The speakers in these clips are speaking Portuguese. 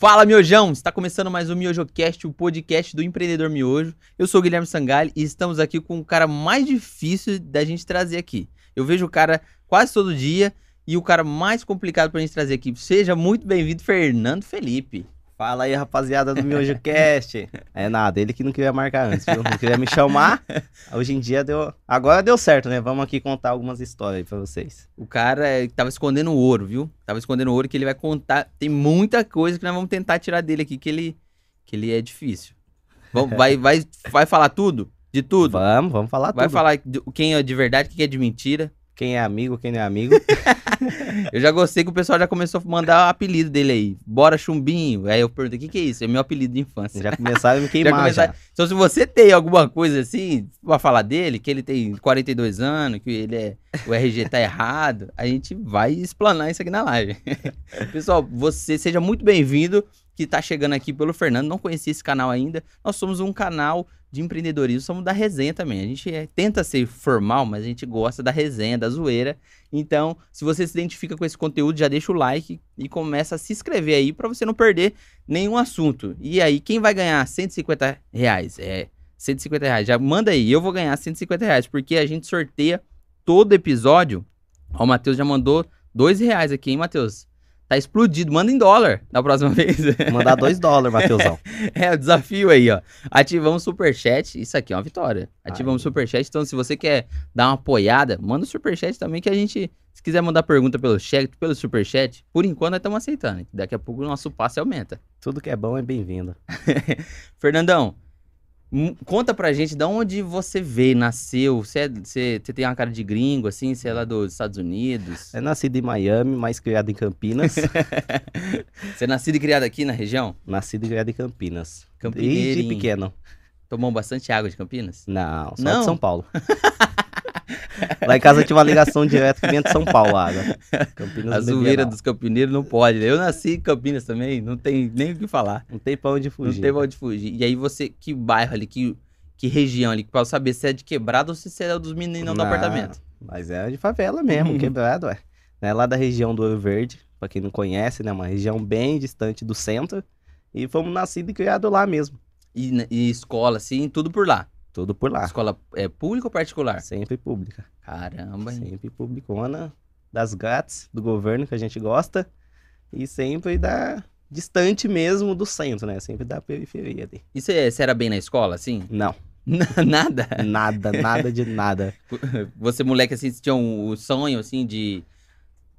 Fala, Miojão! Está começando mais um MiojoCast, o podcast do empreendedor Miojo. Eu sou o Guilherme Sangalli e estamos aqui com o cara mais difícil da gente trazer aqui. Eu vejo o cara quase todo dia e o cara mais complicado pra gente trazer aqui. Seja muito bem-vindo, Fernando Felipe. Fala aí, rapaziada do MiojoCast. é nada, ele que não queria marcar antes, viu? Não queria me chamar. Hoje em dia deu. Agora deu certo, né? Vamos aqui contar algumas histórias aí pra vocês. O cara é, tava escondendo ouro, viu? Tava escondendo ouro que ele vai contar. Tem muita coisa que nós vamos tentar tirar dele aqui, que ele, que ele é difícil. Vamos, vai, vai, vai falar tudo? De tudo? Vamos, vamos falar Vai tudo. falar de- quem é de verdade, quem é de mentira. Quem é amigo, quem não é amigo. Eu já gostei que o pessoal já começou a mandar o apelido dele aí. Bora chumbinho. Aí eu perguntei, o que, que é isso? É meu apelido de infância. já começaram a me Já queimar já. começaram- Então, se você tem alguma coisa assim, pra falar dele, que ele tem 42 anos, que ele é. O RG tá errado, a gente vai explanar isso aqui na live. Pessoal, você seja muito bem-vindo que tá chegando aqui pelo Fernando. Não conhecia esse canal ainda. Nós somos um canal de empreendedorismo, somos da resenha também. A gente é- tenta ser formal, mas a gente gosta da resenha, da zoeira. Então, se você se identifica com esse conteúdo, já deixa o like e começa a se inscrever aí pra você não perder nenhum assunto. E aí, quem vai ganhar 150 reais? É, 150 reais. Já manda aí, eu vou ganhar 150 reais, porque a gente sorteia todo episódio. Ó, o Matheus já mandou dois reais aqui, hein, Matheus? Tá explodido. Manda em dólar da próxima vez. Mandar dois dólares, Matheusão. É o desafio aí, ó. Ativamos o superchat. Isso aqui é uma vitória. Ativamos o superchat. Então, se você quer dar uma apoiada, manda o superchat também, que a gente, se quiser mandar pergunta pelo chat, pelo superchat, por enquanto nós estamos aceitando. Daqui a pouco o nosso passe aumenta. Tudo que é bom é bem-vindo. Fernandão, conta pra gente de onde você veio, nasceu. Você, é- você, você tem uma cara de gringo, assim, você é lá dos Estados Unidos. É nascido em Miami, mas criado em Campinas. Você é nascido e criado aqui na região? nascido e criado em Campinas. Desde Campineirinho. pequeno. Tomou bastante água de Campinas? Não, só Não? de São Paulo. Lá em casa tinha uma ligação direta que vinha de São Paulo, água. Campinas A zoeira dos campineiros não pode. né? Eu nasci em Campinas também, não tem nem o que falar. Não tem pra onde fugir. Não tem pra onde fugir. E aí você, que bairro ali, que, que região ali, pra eu saber se é de quebrado ou se é dos meninão do apartamento. Mas é de favela mesmo, Uhum. quebrado, ué. É lá da região do Ouro Verde, pra quem não conhece, né? Uma região bem distante do centro. E fomos nascidos e criados lá mesmo. E, e escola, assim, tudo por lá. Tudo por lá. Escola é pública ou particular? Sempre pública. Caramba, hein? Sempre publicona. Das grátis, do governo que a gente gosta. E sempre da distante mesmo do centro, né? Sempre da periferia ali. E você, era bem na escola, assim? Não, Nada? nada, nada de nada. Você, moleque, assim, tinha um, um sonho, assim, de...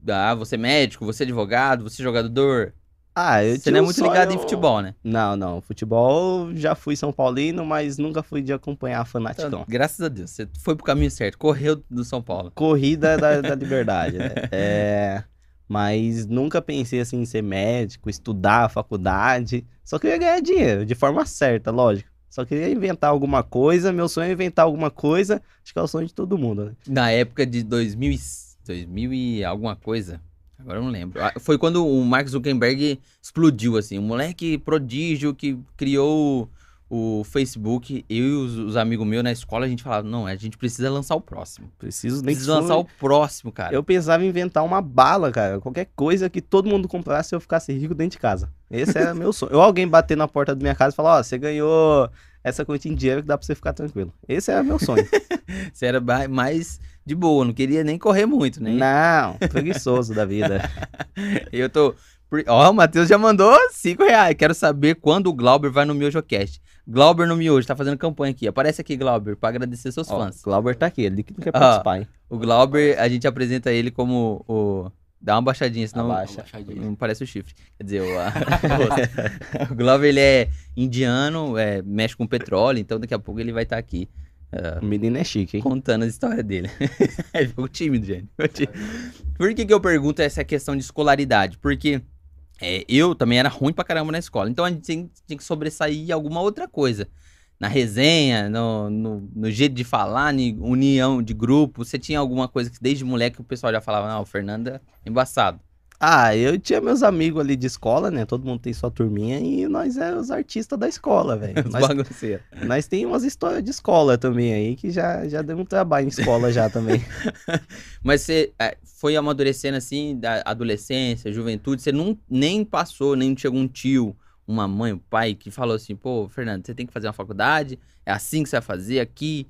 Ah, você é médico, você é advogado, você é jogador. Ah, eu Você tinha não é um muito ligado em futebol, né? Não, não. Futebol já fui São Paulino, mas nunca fui de acompanhar Então, fanaticão. graças a Deus, você foi pro caminho certo, correu do São Paulo. corrida da, da liberdade, né? É, mas nunca pensei assim em ser médico, estudar faculdade. Só queria ganhar dinheiro, de forma certa, lógico. Só queria inventar alguma coisa. Meu sonho é inventar alguma coisa. Acho que é o sonho de todo mundo, né? Na época de 2000 e, 2000 e alguma coisa, agora eu não lembro. Ah, Foi quando o Mark Zuckerberg explodiu, assim. Um moleque prodígio que criou o, Facebook. Eu e os, os amigos meus na escola, a gente falava, não, a gente precisa lançar o próximo. Preciso nem que Precisa lançar o próximo, cara. Eu pensava em inventar uma bala, cara. Qualquer coisa que todo mundo comprasse eu ficasse rico dentro de casa. Esse era meu sonho. Ou alguém bater na porta da minha casa e falar, ó, você ganhou essa quantia em dinheiro que dá pra você ficar tranquilo. Esse era meu sonho. Você era mais de boa, não queria nem correr muito, né? Não, preguiçoso da vida. Eu tô. Ó, o Matheus já mandou 5 reais. Quero saber quando o Glauber vai no MiojoCast. Glauber no Miojo, tá fazendo campanha aqui. Aparece aqui, Glauber, pra agradecer seus Ó, fãs. Glauber tá aqui, ele que não quer participar, hein? O Glauber, a gente apresenta ele como o. Dá uma baixadinha, senão Abaixa. não parece o chifre. Quer dizer, o, a- o Glauber ele é indiano, é, mexe com petróleo, então daqui a pouco ele vai estar aqui O menino é chique, hein? contando a história dele. Ele ficou tímido, gente. Por que, que eu pergunto essa questão de escolaridade? Porque é, eu também era ruim pra caramba na escola. Então a gente tinha que sobressair em alguma outra coisa. Na resenha, no, no, no jeito de falar, em união de grupo. Você tinha alguma coisa que desde moleque o pessoal já falava, não, o Fernando é embaçado. Ah, eu tinha meus amigos ali de escola, né? Todo mundo tem sua turminha e nós é os artistas da escola, velho. Nós, bagunceiros. nós tem umas histórias de escola também aí que já, já deu um trabalho em escola já também. Mas você é, foi amadurecendo assim, da adolescência, juventude, você não, nem passou, nem chegou um tio, uma mãe, um pai que falou assim, pô, Fernando, você tem que fazer uma faculdade, é assim que você vai fazer aqui.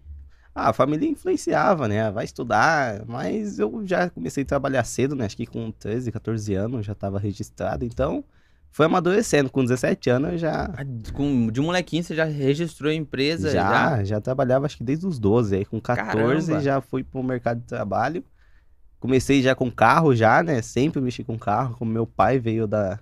Ah, a família influenciava, né? Vai estudar, mas eu já comecei a trabalhar cedo, né? Acho que com 13, 14 anos já estava registrado, então foi amadurecendo. Com 17 anos eu já, Ah, Com, de molequinho você já registrou a empresa? já, já trabalhava acho que desde os 12, aí com 14 Caramba! já fui pro mercado de trabalho. Comecei já com carro já, né? Sempre mexi com carro, como meu pai veio da,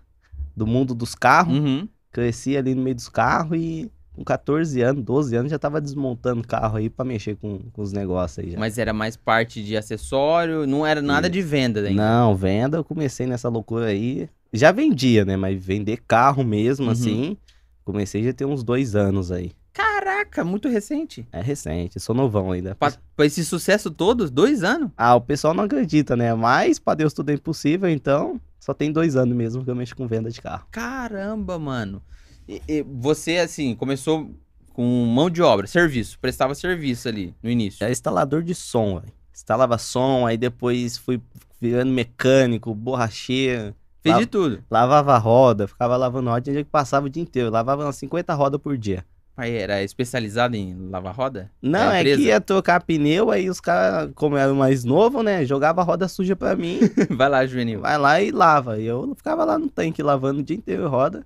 do mundo dos carros. Uhum. Cresci ali no meio dos carros e com 14 anos, 12 anos já tava desmontando carro aí pra mexer com, com os negócios aí já. Mas era mais parte de acessório, não era nada de venda ainda. Não, venda, eu comecei nessa loucura aí. Já vendia, né? Mas vender carro mesmo, Uhum. assim, comecei já tem uns dois anos aí. Caraca, muito recente. É recente, sou novão ainda. Pra, pra esse sucesso todo, dois anos? Ah, o pessoal não acredita, né? Mas pra Deus tudo é impossível, então só tem dois anos mesmo que eu mexo com venda de carro. Caramba, mano. E- e você, assim, começou com mão de obra, serviço, prestava serviço ali no início. É instalador de som, velho. Instalava som, aí depois fui virando mecânico, borracheiro, Fez Lá- de tudo. lavava roda, ficava lavando roda, tinha que passava o dia inteiro, lavava umas 50 rodas por dia. Aí era especializado em lavar roda? Não, é, que ia trocar pneu, aí os caras, como era mais novo, né, jogava a roda suja pra mim, Vai lá, Juvenil. vai lá e lava. E eu ficava lá no tanque lavando o dia inteiro roda.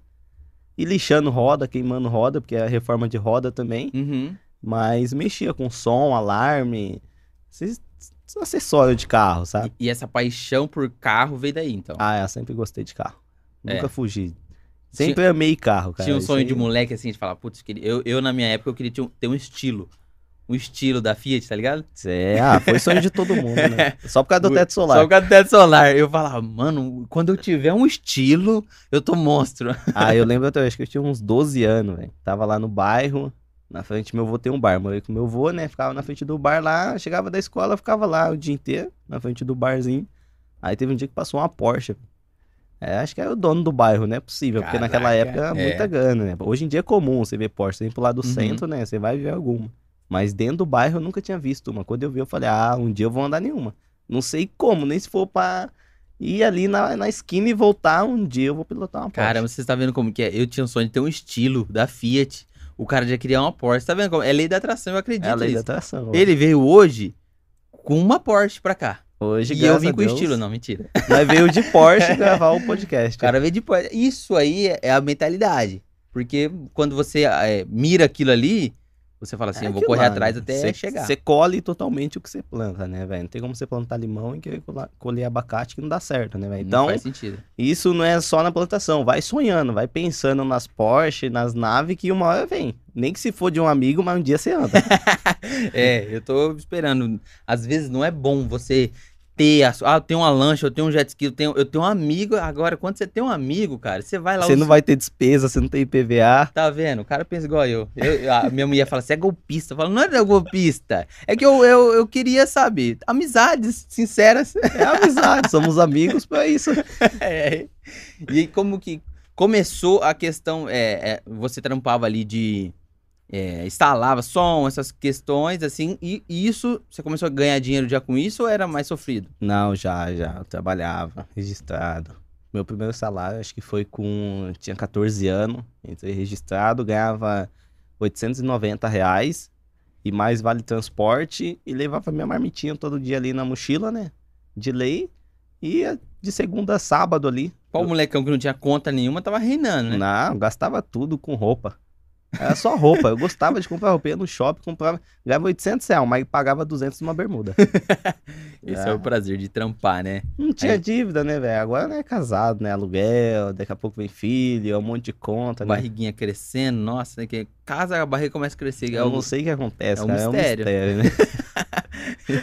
E lixando roda, queimando roda, porque é reforma de roda também. Uhum. Mas mexia com som, alarme, esses acessórios de carro, sabe? E, e essa paixão por carro veio daí, então. Ah, eu sempre gostei de carro. É. Nunca fugi. Sempre amei carro, cara. Tinha um sonho aí- de moleque assim, de falar, putz, eu, eu na minha época eu queria ter um, ter um estilo. Um estilo da Fiat, tá ligado? É, ah, foi sonho de todo mundo, né? Só por causa do teto Só solar. por causa do teto solar. Eu falava, mano, quando eu tiver um estilo, eu tô monstro. Ah, eu lembro até hoje que eu tinha uns 12 anos, velho. Tava lá no bairro, na frente meu avô tem um bar. Morei com meu avô, né? Ficava na frente do bar lá, chegava da escola, ficava lá o dia inteiro, na frente do barzinho. Aí teve um dia que passou uma Porsche. É, acho que era o dono do bairro, não é possível, porque naquela Caraca, época era é. muita grana, né? Hoje em dia é comum você ver Porsche, você vem pro lado do Uhum. centro, né? Você vai ver alguma. Mas dentro do bairro eu nunca tinha visto uma. Quando eu vi, eu falei, ah, um dia eu vou andar nenhuma. Não sei como, nem se for pra ir ali na, na esquina e voltar, um dia eu vou pilotar uma Porsche. Caramba, você tá vendo como que é? Eu tinha um sonho de ter um estilo da Fiat. O cara já queria uma Porsche. Tá vendo como? É lei da atração, eu acredito É a lei da nisso. atração. Ele veio hoje com uma Porsche pra cá. Hoje, e eu vim com Deus, estilo, não, mentira. Nós veio de Porsche gravar o podcast. O cara veio de Porsche. Isso aí é- é a mentalidade. Porque quando você é, mira aquilo ali, você fala assim, É eu vou correr lá, atrás né? até Cê- chegar. Você colhe totalmente o que você planta, né, velho? Não tem como você plantar limão e querer colher abacate que não dá certo, né, velho? Então, faz sentido. isso não é só na plantação. Vai sonhando, vai pensando nas Porsche, nas naves que uma hora vem. Nem que se for de um amigo, mas um dia você anda. É, eu tô esperando. Às vezes não é bom você ter. A, ah, eu tenho uma lancha, eu tenho um jet ski, eu tenho, eu tenho um amigo. Agora, quando você tem um amigo, cara, você vai lá. você os- não vai ter despesa, você não tem IPVA. Tá vendo? O cara pensa igual eu. Eu- a minha mulher fala, você é golpista. Eu falo, não é golpista. É que eu, eu, eu queria, sabe, amizades sinceras. É amizade, somos amigos pra isso. É. E como que começou a questão? É, é, você trampava ali de. É, instalava som, essas questões, assim, e, isso, você começou a ganhar dinheiro já com isso ou era mais sofrido? Não, já, já. Eu trabalhava, registrado. Meu primeiro salário, acho que foi com. Tinha 14 anos, entrei registrado, ganhava 890 reais e mais vale transporte e levava minha marmitinha todo dia ali na mochila, né? De lei. E de segunda a sábado ali. Qual molecão que não tinha conta nenhuma tava reinando, né? Não, gastava tudo com roupa. Era só roupa. Eu gostava de comprar roupa. No shopping, comprava. Ganhava 800 reais, mas pagava 200 numa bermuda. Esse é. o prazer de trampar, né? Não tinha Aí- dívida, né, velho? Agora não é casado, né? Aluguel, daqui a pouco vem filho, é um monte de conta, né? Barriguinha crescendo, nossa, né, que casa a barriga começa a crescer. É Eu o- não sei o que acontece, é um cara. mistério. É um mistério,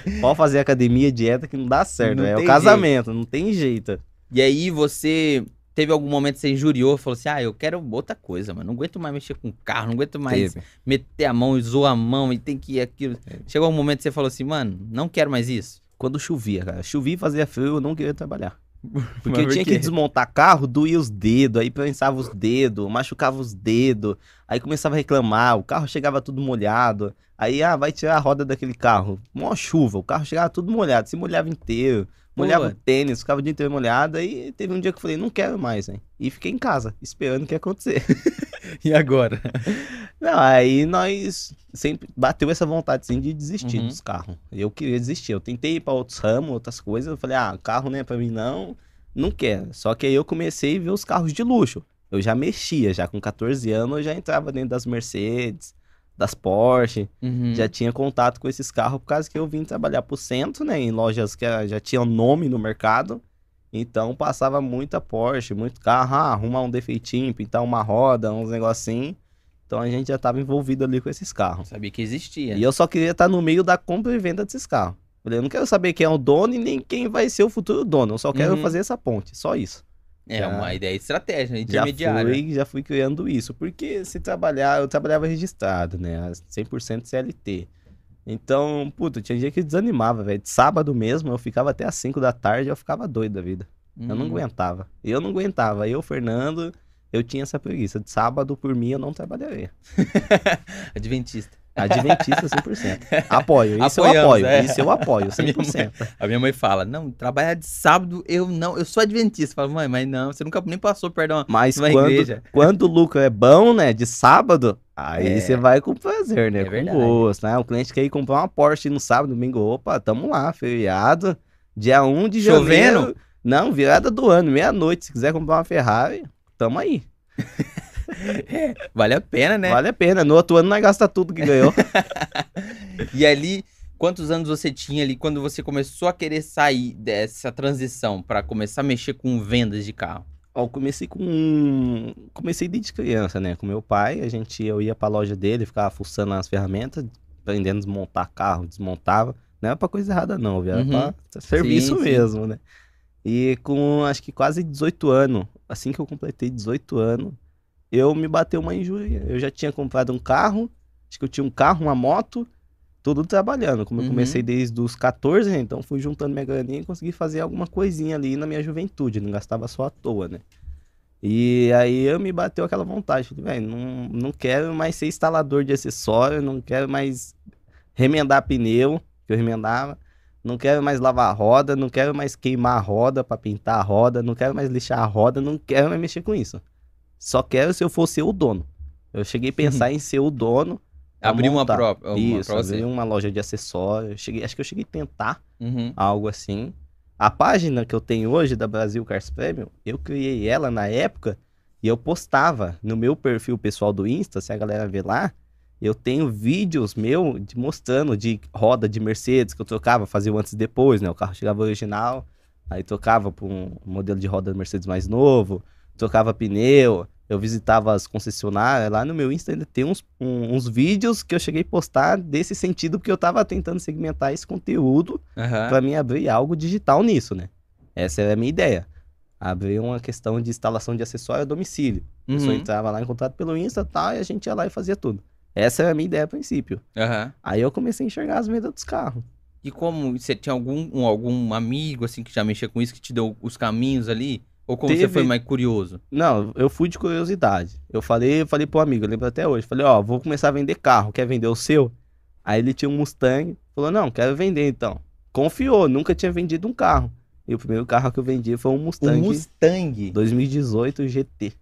né? Pode fazer academia, dieta que não dá certo, Não é o casamento, não tem jeito. E aí você teve algum momento que você injuriou, falou assim, ah, eu quero outra coisa, mano. Não aguento mais mexer com carro, não aguento mais Teve. meter a mão e zoar a mão e tem que ir aquilo. Chegou um momento que você falou assim, mano, não quero mais isso. Quando chovia, cara. Chovia e fazia frio, eu não queria trabalhar. Porque Mas eu tinha que desmontar carro, doía os dedos, aí prensava os dedos, machucava os dedos, aí começava a reclamar, o carro chegava tudo molhado, aí, ah, vai tirar a roda daquele carro, mó chuva, o carro chegava tudo molhado, se molhava inteiro, molhava o tênis, ficava o dia inteiro molhado, aí teve um dia que eu falei, não quero mais, hein, e fiquei em casa, esperando o que ia acontecer. E agora? Não, aí nós sempre bateu essa vontade assim, de desistir Uhum. dos carros. Eu queria desistir. Eu tentei ir para outros ramos, outras coisas. Eu falei, ah, carro não é para mim não, não quero. Só que aí eu comecei a ver os carros de luxo. Eu já mexia, já com 14 anos eu já entrava dentro das Mercedes, das Porsche, Uhum. já tinha contato com esses carros por causa que eu vim trabalhar pro centro, né, em lojas que já tinham nome no mercado. Então passava muita Porsche, muito carro, ah, arrumar um defeitinho, pintar uma roda, uns negocinhos. Então a gente já estava envolvido ali com esses carros. Sabia que existia. E eu só queria estar no meio da compra e venda desses carros. Eu não quero saber quem é o dono e nem quem vai ser o futuro dono. Eu só quero Uhum. fazer essa ponte, só isso. É Já- uma ideia estratégica, Já intermediária. fui, já fui criando isso. Porque se trabalhar, eu trabalhava registrado, né? 100% CLT. Então, puta, tinha dia que desanimava, velho. De sábado mesmo, eu ficava até às 5 da tarde, eu ficava doido da vida. Eu não Uhum. aguentava. Eu não aguentava. Eu, Fernando, eu tinha essa preguiça. De sábado, por mim, eu não trabalharia. Adventista. Adventista 100%. Apoio. Isso eu Apoiamos, apoio. é. Isso eu apoio, A minha 100%. A minha mãe fala: Não, trabalhar de sábado eu não. Eu sou adventista. Eu falo, mãe, mas não, você nunca nem passou, perdão. Mas Numa quando, igreja. quando o lucro é bom, né, de sábado, aí É. você vai com prazer, né, É com verdade. gosto, né? O cliente quer ir comprar uma Porsche no sábado, domingo, opa, tamo lá, feriado, dia 1 de Chovendo? janeiro. Não, virada do ano, meia-noite, se quiser comprar uma Ferrari, tamo aí. Vale a pena, né? Vale a pena, no outro ano nós gasta tudo que ganhou. E ali, quantos anos você tinha ali quando você começou a querer sair dessa transição pra começar a mexer com vendas de carro? Ó, eu comecei com. Comecei desde criança, né? Com meu pai, a gente, eu ia pra loja dele, ficava fuçando as ferramentas, aprendendo a desmontar carro, desmontava. Não era pra coisa errada, não, viu? Era Uhum. pra serviço Sim, sim. mesmo, né? E com acho que quase 18 anos, assim que eu completei 18 anos, eu me bateu uma injúria. Eu já tinha comprado um carro, acho que eu tinha um carro, uma moto, tudo trabalhando. Como eu Uhum. comecei desde os 14, né? então fui juntando minha graninha e consegui fazer alguma coisinha ali na minha juventude, não gastava só à toa, né? E aí eu me bateu aquela vontade, falei, velho, não, não quero mais ser instalador de acessório, não quero mais remendar pneu, que eu remendava, não quero mais lavar a roda, não quero mais queimar a roda pra pintar a roda, não quero mais lixar a roda, não quero mais mexer com isso. Só quero se eu for ser o dono. Eu cheguei a pensar em ser o dono. Abrir uma própria. Isso, pra abrir uma loja de acessórios. Cheguei, acho que eu cheguei a tentar Uhum. algo assim. A página que eu tenho hoje da Brasil Cars Premium, eu criei ela na época e eu postava no meu perfil pessoal do Insta, se a galera ver lá, eu tenho vídeos meu de mostrando de roda de Mercedes que eu trocava, fazia o antes e depois, né? O carro chegava original, aí trocava para um modelo de roda Mercedes mais novo, trocava pneu, eu visitava as concessionárias, lá no meu Insta ainda tem uns, um- uns vídeos que eu cheguei a postar desse sentido, porque eu tava tentando segmentar esse conteúdo Aham. para mim abrir algo digital nisso, né? Essa era a minha ideia. Abrir uma questão de instalação de acessório a domicílio. A pessoa Uhum. entrava lá em contato pelo Insta e tal, e a gente ia lá e fazia tudo. Essa era a minha ideia a princípio. Aham. Aí eu comecei a enxergar as vendas dos carros. E como você tinha algum, um- algum amigo assim que já mexia com isso, que te deu os caminhos ali? Ou como você Teve. foi mais curioso? Não, eu fui de curiosidade. Eu falei, eu falei pro amigo, eu lembro até hoje. Falei, ó, vou começar a vender carro, quer vender o seu? Aí ele tinha um Mustang, falou, não, quero vender então. Confiou, nunca tinha vendido um carro. E o primeiro carro que eu vendi foi um Um Mustang Mustang. 2018 GT.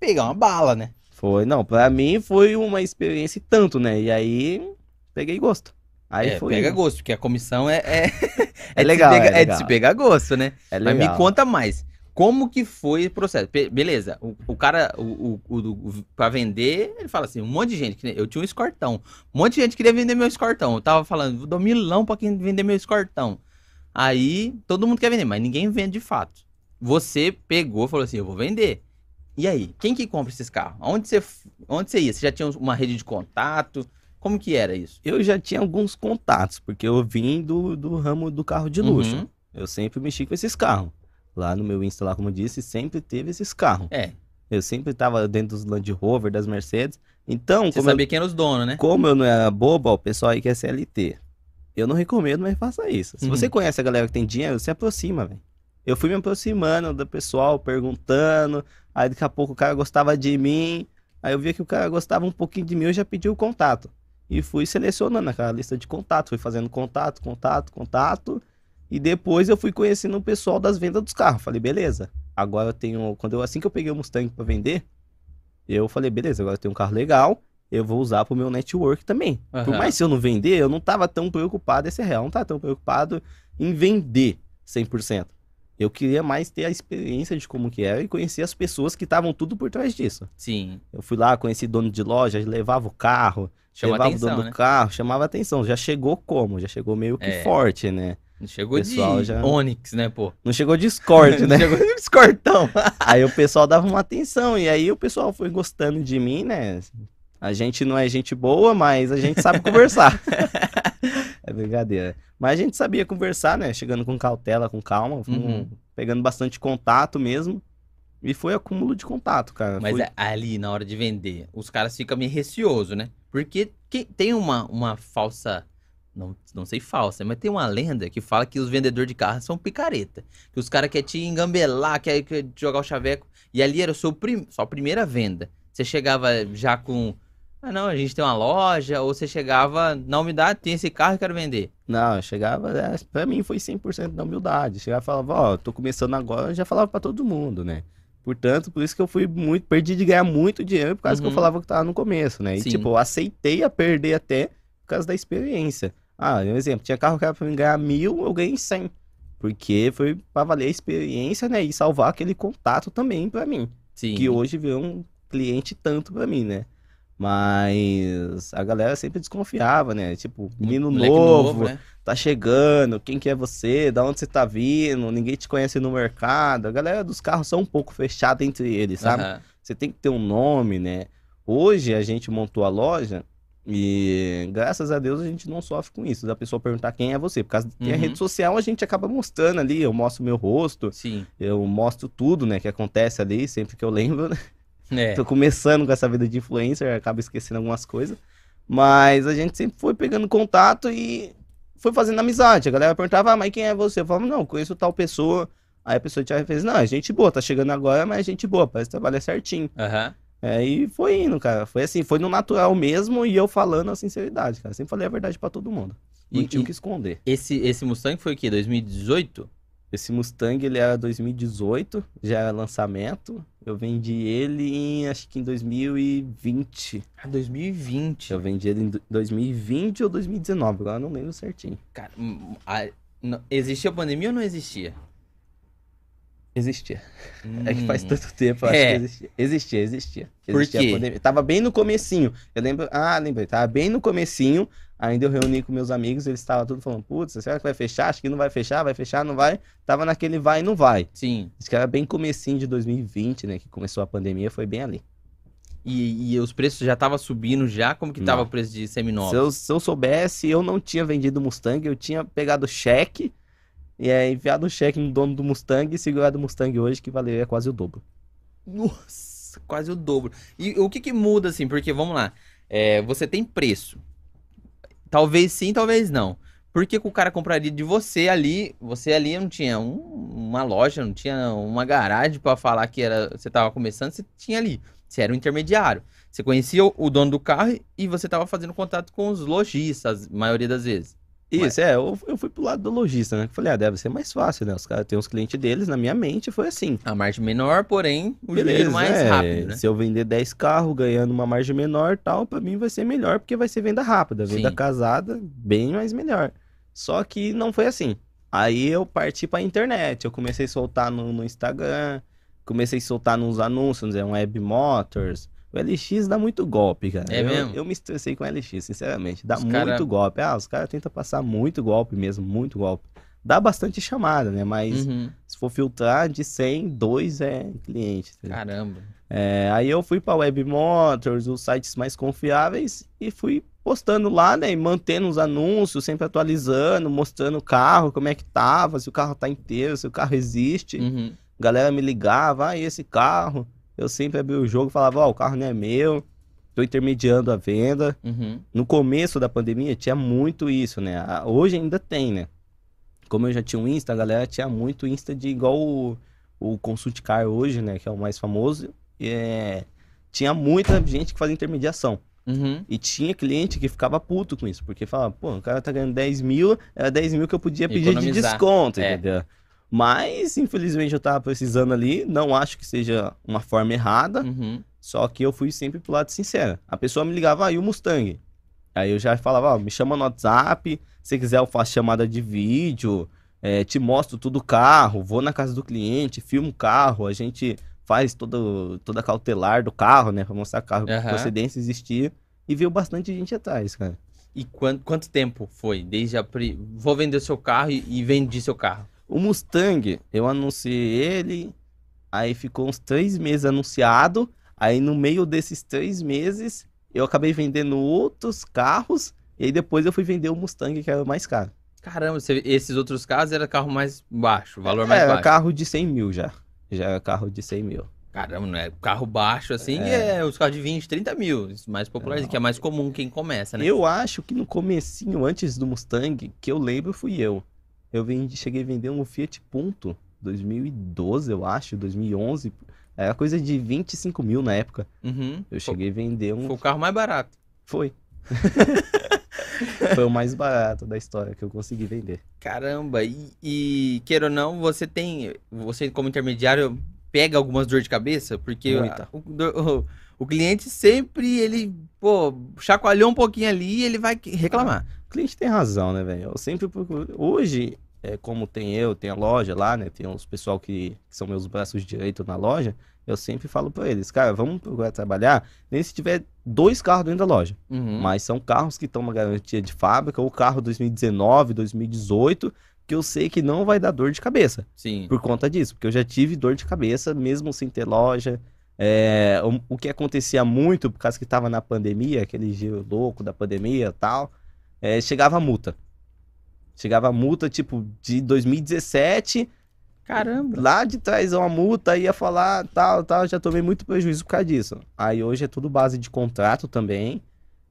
Pegar uma bala, né? Foi, não, pra mim foi uma experiência e tanto, né? E aí peguei gosto. Aí é, foi. pega gosto, porque a comissão é. É, É legal, pegar- é é de se pegar gosto, né? É Mas legal. me conta mais. Como que foi o processo? Beleza, o, o cara, o, o, o, pra vender, ele fala assim, um monte de gente, eu tinha um escortão, um monte de gente queria vender meu escortão, eu tava falando, vou dar um milão pra quem vender meu escortão. Aí, todo mundo quer vender, mas ninguém vende de fato. Você pegou e falou assim, eu vou vender. E aí, quem que compra esses carros? Onde você, onde você ia? Você já tinha uma rede de contato? Como que era isso? Eu já tinha alguns contatos, porque eu vim do, do ramo do carro de luxo. Uhum. Eu sempre mexi com esses carros. Lá no meu Insta, lá, como eu disse, sempre teve esses carros. É, Eu sempre tava dentro dos Land Rover, das Mercedes. Então, você como eu, sabia quem eram os donos, né? como eu não era bobo, ó, o pessoal aí que é CLT. Eu não recomendo, mas faça isso. Se Uhum. você conhece a galera que tem dinheiro, se aproxima, velho. eu fui me aproximando do pessoal, perguntando. Aí daqui a pouco o cara gostava de mim. Aí eu via que o cara gostava um pouquinho de mim, eu já pedi o contato. E fui selecionando aquela lista de contato, fui fazendo contato, contato, contato. E depois eu fui conhecendo o pessoal das vendas dos carros. Falei, beleza. Agora eu tenho. Quando eu, assim que eu peguei o Mustang para vender, eu falei, beleza, agora eu tenho um carro legal eu vou usar pro meu network também. Uhum. Por mais se eu não vender, eu não tava tão preocupado, esse é real, não tava tão preocupado em vender 100%. Eu queria mais ter a experiência de como que era e conhecer as pessoas que estavam tudo por trás disso. Sim. Eu fui lá, conheci dono de loja, levava o carro, Chama levava atenção, o dono né? do carro, chamava atenção. Já chegou como? Já chegou meio que é. forte, né? Não chegou pessoal de já... Onix, né, pô? Não chegou de Escort, né? Não chegou de Escortão. aí o pessoal dava uma atenção, e aí o pessoal foi gostando de mim, né? A gente não é gente boa, mas a gente sabe conversar. É brincadeira. Mas a gente sabia conversar, né? Chegando com cautela, com calma, uhum. pegando bastante contato mesmo. E foi acúmulo de contato, cara. Mas foi... É ali, na hora de vender, os caras ficam meio receosos, né? Porque tem uma, uma falsa. Não, não sei falsa, mas tem uma lenda que fala que os vendedores de carro são picareta. Que os caras querem te engambelar, querem jogar o chaveco. E ali era a sua, prim... sua primeira venda. Você chegava já com ah, não, a gente tem uma loja, ou você chegava na humildade, tem esse carro e quero vender. Não, eu chegava, é, pra mim foi 100% da humildade. Chegava e falava, ó, oh, tô começando agora, eu já falava pra todo mundo, né? Portanto, por isso que eu fui muito, perdi de ganhar muito dinheiro, por causa uhum. que eu uhum. falava que tava no começo, né? E Sim. tipo, eu aceitei a perder até por causa da experiência. Ah, um exemplo, tinha carro que era pra mim ganhar mil, eu ganhei cem. Porque foi pra valer a experiência, né? E salvar aquele contato também pra mim. Sim. Que hoje virou um cliente tanto pra mim, né? Mas a galera sempre desconfiava, né? Tipo, menino novo, novo né? tá chegando, quem que é você? Da onde você tá vindo? Ninguém te conhece no mercado. A galera dos carros são um pouco fechada entre eles, sabe? Uhum. Você tem que ter um nome, né? Hoje a gente montou a loja e graças a Deus a gente não sofre com isso, da pessoa perguntar quem é você. Por causa que uhum. a rede social a gente acaba mostrando ali, eu mostro meu rosto, Sim. eu mostro tudo, né, que acontece ali, sempre que eu lembro, né? É. Tô começando com essa vida de influencer, acaba esquecendo algumas coisas. Mas a gente sempre foi pegando contato e foi fazendo amizade. A galera perguntava, ah, mas quem é você? Eu falava, não, conheço tal pessoa. Aí a pessoa tinha fez, não, é gente boa, tá chegando agora, mas é gente boa, parece que trabalha certinho. Uhum. É, e foi indo, cara. Foi assim, foi no natural mesmo e eu falando a sinceridade, cara. Sempre falei a verdade para todo mundo. Não e, tinha o que esconder. Esse, esse Mustang foi o quê? 2018? Esse Mustang, ele era 2018, já era lançamento. Eu vendi ele em, acho que em 2020. Ah, 2020. Eu vendi ele em 2020 ou 2019, agora não lembro certinho. Cara, a, não, existia pandemia ou não existia? Existia. Hum. É que faz hum. tanto tempo, eu acho é. que existia. Existia, existia. Por existia quê? Pandemia. Tava bem no comecinho. Eu lembro, ah, lembrei, tava bem no comecinho. Ainda eu reuni com meus amigos, eles estavam tudo falando, putz, será que vai fechar? Acho que não vai fechar, vai fechar, não vai. Tava naquele vai e não vai. Sim. Acho que era bem comecinho de 2020, né, que começou a pandemia, foi bem ali. E, e os preços já estavam subindo já? Como que tava não. o preço de seminovos? Se eu, se eu soubesse, eu não tinha vendido Mustang, eu tinha pegado cheque e é, enviado o cheque no dono do Mustang e segurado o Mustang hoje, que valeria quase o dobro. Nossa, quase o dobro. E o que que muda, assim? Porque, vamos lá, é, você tem preço. Talvez sim, talvez não. Por que, que o cara compraria de você ali? Você ali não tinha um, uma loja, não tinha uma garagem para falar que era você estava começando, você tinha ali. Você era um intermediário. Você conhecia o, dono do carro e você estava fazendo contato com os lojistas, a maioria das vezes. Isso, Mas... é, eu, eu fui pro lado do lojista, né? Falei, ah, deve ser mais fácil, né? Os caras têm os clientes deles, na minha mente foi assim. A margem menor, porém, o dinheiro mais é, rápido, né? Se eu vender 10 carros ganhando uma margem menor tal, pra mim vai ser melhor, porque vai ser venda rápida. Venda Sim. casada, bem mais melhor. Só que não foi assim. Aí eu parti pra internet, eu comecei a soltar no, no Instagram, comecei a soltar nos anúncios, né? Um Web Motors, o LX dá muito golpe, cara. É eu, mesmo? Eu me estressei com o LX, sinceramente. Dá os muito cara... golpe. Ah, os caras tentam passar muito golpe mesmo, muito golpe. Dá bastante chamada, né? Mas uhum. se for filtrar de 100, 2 é cliente. Caramba. É, aí eu fui para Web Motors, os sites mais confiáveis e fui postando lá, né? E mantendo os anúncios, sempre atualizando, mostrando o carro, como é que tava, se o carro tá inteiro, se o carro existe. Uhum. Galera me ligava, ah, esse carro? Eu sempre abri o jogo e falava, ó, oh, o carro não é meu, tô intermediando a venda. Uhum. No começo da pandemia tinha muito isso, né? Hoje ainda tem, né? como eu já tinha um Insta, a galera tinha muito Insta de igual o, o Consult Car hoje, né? Que é o mais famoso. É, tinha muita gente que fazia intermediação. Uhum. E tinha cliente que ficava puto com isso, porque falava, pô, o cara tá ganhando 10 mil, era 10 mil que eu podia pedir de Economizar. desconto, É. entendeu? Mas, infelizmente, eu tava precisando ali, não acho que seja uma forma errada, Uhum. só que eu fui sempre pro lado sincero. A pessoa me ligava, ah, e o Mustang? Aí eu já falava, ó, me chama no WhatsApp, se quiser eu faço chamada de vídeo, é, te mostro tudo o carro, vou na casa do cliente, filmo o carro, a gente faz todo, toda a cautelar do carro, né, pra mostrar carro Aham. procedência existia. E veio bastante gente atrás, cara. E quanto, quanto tempo foi? Desde a. Vou vender o seu carro e, e vendi seu carro. O Mustang, eu anunciei ele, aí ficou uns três meses anunciado. Aí no meio desses três meses, eu acabei vendendo outros carros. E aí depois eu fui vender o Mustang, que era o mais caro. Caramba, esses outros carros era carro mais baixo, valor mais era baixo. carro de 100 mil já. Já era carro de 100 mil. Caramba, não é? Carro baixo assim É. é, os carros de 20, 30 mil. Mais popular, que é mais comum quem começa, né? Eu acho que no comecinho, antes do Mustang, que eu lembro, fui eu. Eu vendi, cheguei a vender um Fiat Punto, 2012, eu acho, 2011. Era coisa de 25 mil na época. Uhum. Eu cheguei a vender um foi o carro mais barato. Foi. Foi o mais barato da história que eu consegui vender. Caramba, e, e queira ou não, você tem. Você, como intermediário, pega algumas dor de cabeça, porque Muita. o, o, o cliente sempre, ele, pô, chacoalhou um pouquinho ali e ele vai reclamar. O cliente tem razão, né, velho? Eu sempre procuro. Hoje, é, como tem eu, tem a loja lá, né? Tem os pessoal que, que são meus braços direitos na loja. Eu sempre falo pra eles, cara, vamos procurar trabalhar nem se tiver dois carros dentro da loja. Uhum. Mas são carros que estão uma garantia de fábrica, ou carro 2019, 2018, que eu sei que não vai dar dor de cabeça. Sim. por conta disso, porque eu já tive dor de cabeça mesmo sem ter loja. É, o, o que acontecia muito, por causa que tava na pandemia, aquele giro louco da pandemia e tal, é, chegava a multa. Chegava a multa, tipo, de 2017, Caramba. lá de trás uma multa, ia falar tal, tal, já tomei muito prejuízo por causa disso. Aí hoje é tudo base de contrato também,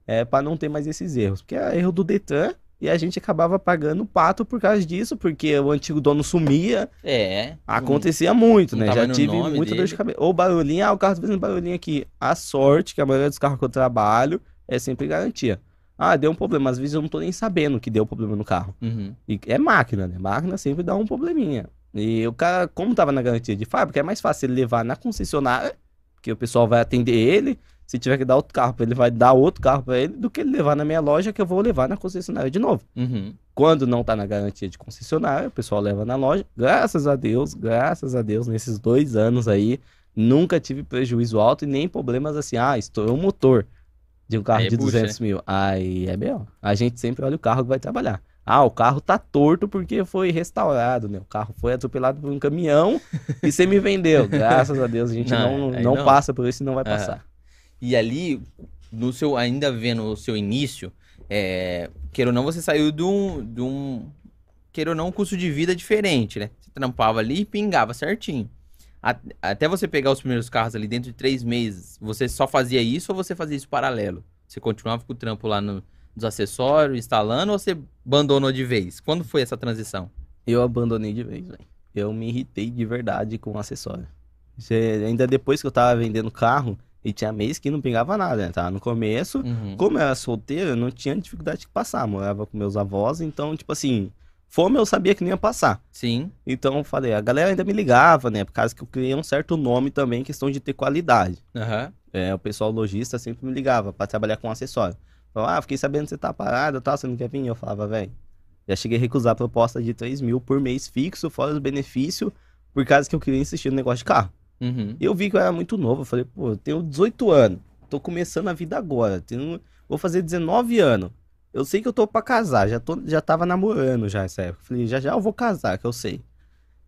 é, para não ter mais esses erros, porque é erro do Detran, e a gente acabava pagando pato por causa disso, porque o antigo dono sumia, É. Acontecia muito, né? Já tive muita dor dele. de cabeça. Ou barulhinho, ah, o carro tá fazendo barulhinho aqui. A sorte, que a maioria dos carros que eu trabalho é sempre garantia. Ah, deu um problema. Às vezes eu não tô nem sabendo que deu problema no carro. Uhum. E é máquina, né? Máquina sempre dá um probleminha. E o cara, como tava na garantia de fábrica, é mais fácil ele levar na concessionária, porque o pessoal vai atender ele. Se tiver que dar outro carro pra ele, vai dar outro carro pra ele, do que ele levar na minha loja, que eu vou levar na concessionária de novo. Uhum. Quando não tá na garantia de concessionária, o pessoal leva na loja. Graças a Deus, graças a Deus, nesses dois anos aí, nunca tive prejuízo alto e nem problemas assim. Ah, estourou o motor de um carro Aí de puxa, 200 mil. Aí é bem, A gente sempre olha o carro que vai trabalhar. Ah, o carro tá torto porque foi restaurado, né? O carro foi atropelado por um caminhão e você me vendeu. Graças a Deus, a gente Não, não, não, não. passa por isso e não vai Aham. passar. E ali, no seu, ainda vendo o seu início, é, queira ou não, você saiu de um, de um, queira ou não, um custo de vida diferente, né? Você trampava ali e pingava certinho. Até você pegar os primeiros carros ali dentro de três meses, você só fazia isso ou você fazia isso paralelo? Você continuava com o trampo lá no, nos acessórios, instalando, ou você abandonou de vez? Quando foi essa transição? Eu abandonei de vez, velho. Eu me irritei de verdade com o acessório. Ainda depois que eu tava vendendo carro, e tinha mês que não pingava nada, né? Tava no começo. Uhum. Como eu era solteiro, eu não tinha dificuldade de passar. Morava com meus avós, então, tipo assim, fome eu sabia que não ia passar. Sim. Então eu falei, a galera ainda me ligava, né? Por causa que eu criei um certo nome também, questão de ter qualidade. Aham. É, o pessoal lojista sempre me ligava pra trabalhar com acessório. Falava, ah, fiquei sabendo que você tá parado e tal, você não quer vir? Eu falava, velho, já cheguei a recusar a proposta de 3 mil por mês fixo, fora os benefícios, por causa que eu queria insistir no negócio de carro. Uhum. Eu vi que eu era muito novo, eu falei, pô, eu tenho 18 anos, tô começando a vida agora, tenho... vou fazer 19 anos. Eu sei que eu tô pra casar, já, tô, já tava namorando já essa época. Falei, já já eu vou casar, que eu sei.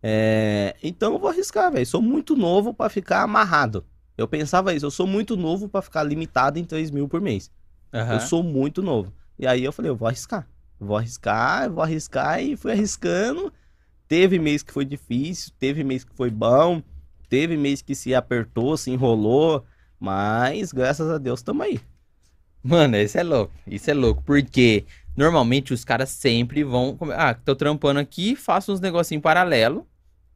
É, Então eu vou arriscar, velho. Sou muito novo pra ficar amarrado. Eu pensava isso, eu sou muito novo pra ficar limitado em 3 mil por mês. Aham. Eu sou muito novo. E aí eu falei, eu vou arriscar. Eu Vou arriscar, eu vou arriscar e fui arriscando. Teve mês que foi difícil, teve mês que foi bom, teve mês que se apertou, se enrolou, mas graças a Deus estamos aí. Mano, isso é louco. Isso é louco. Porque Normalmente os caras sempre vão. Ah, tô trampando aqui, faço uns negocinhos paralelo.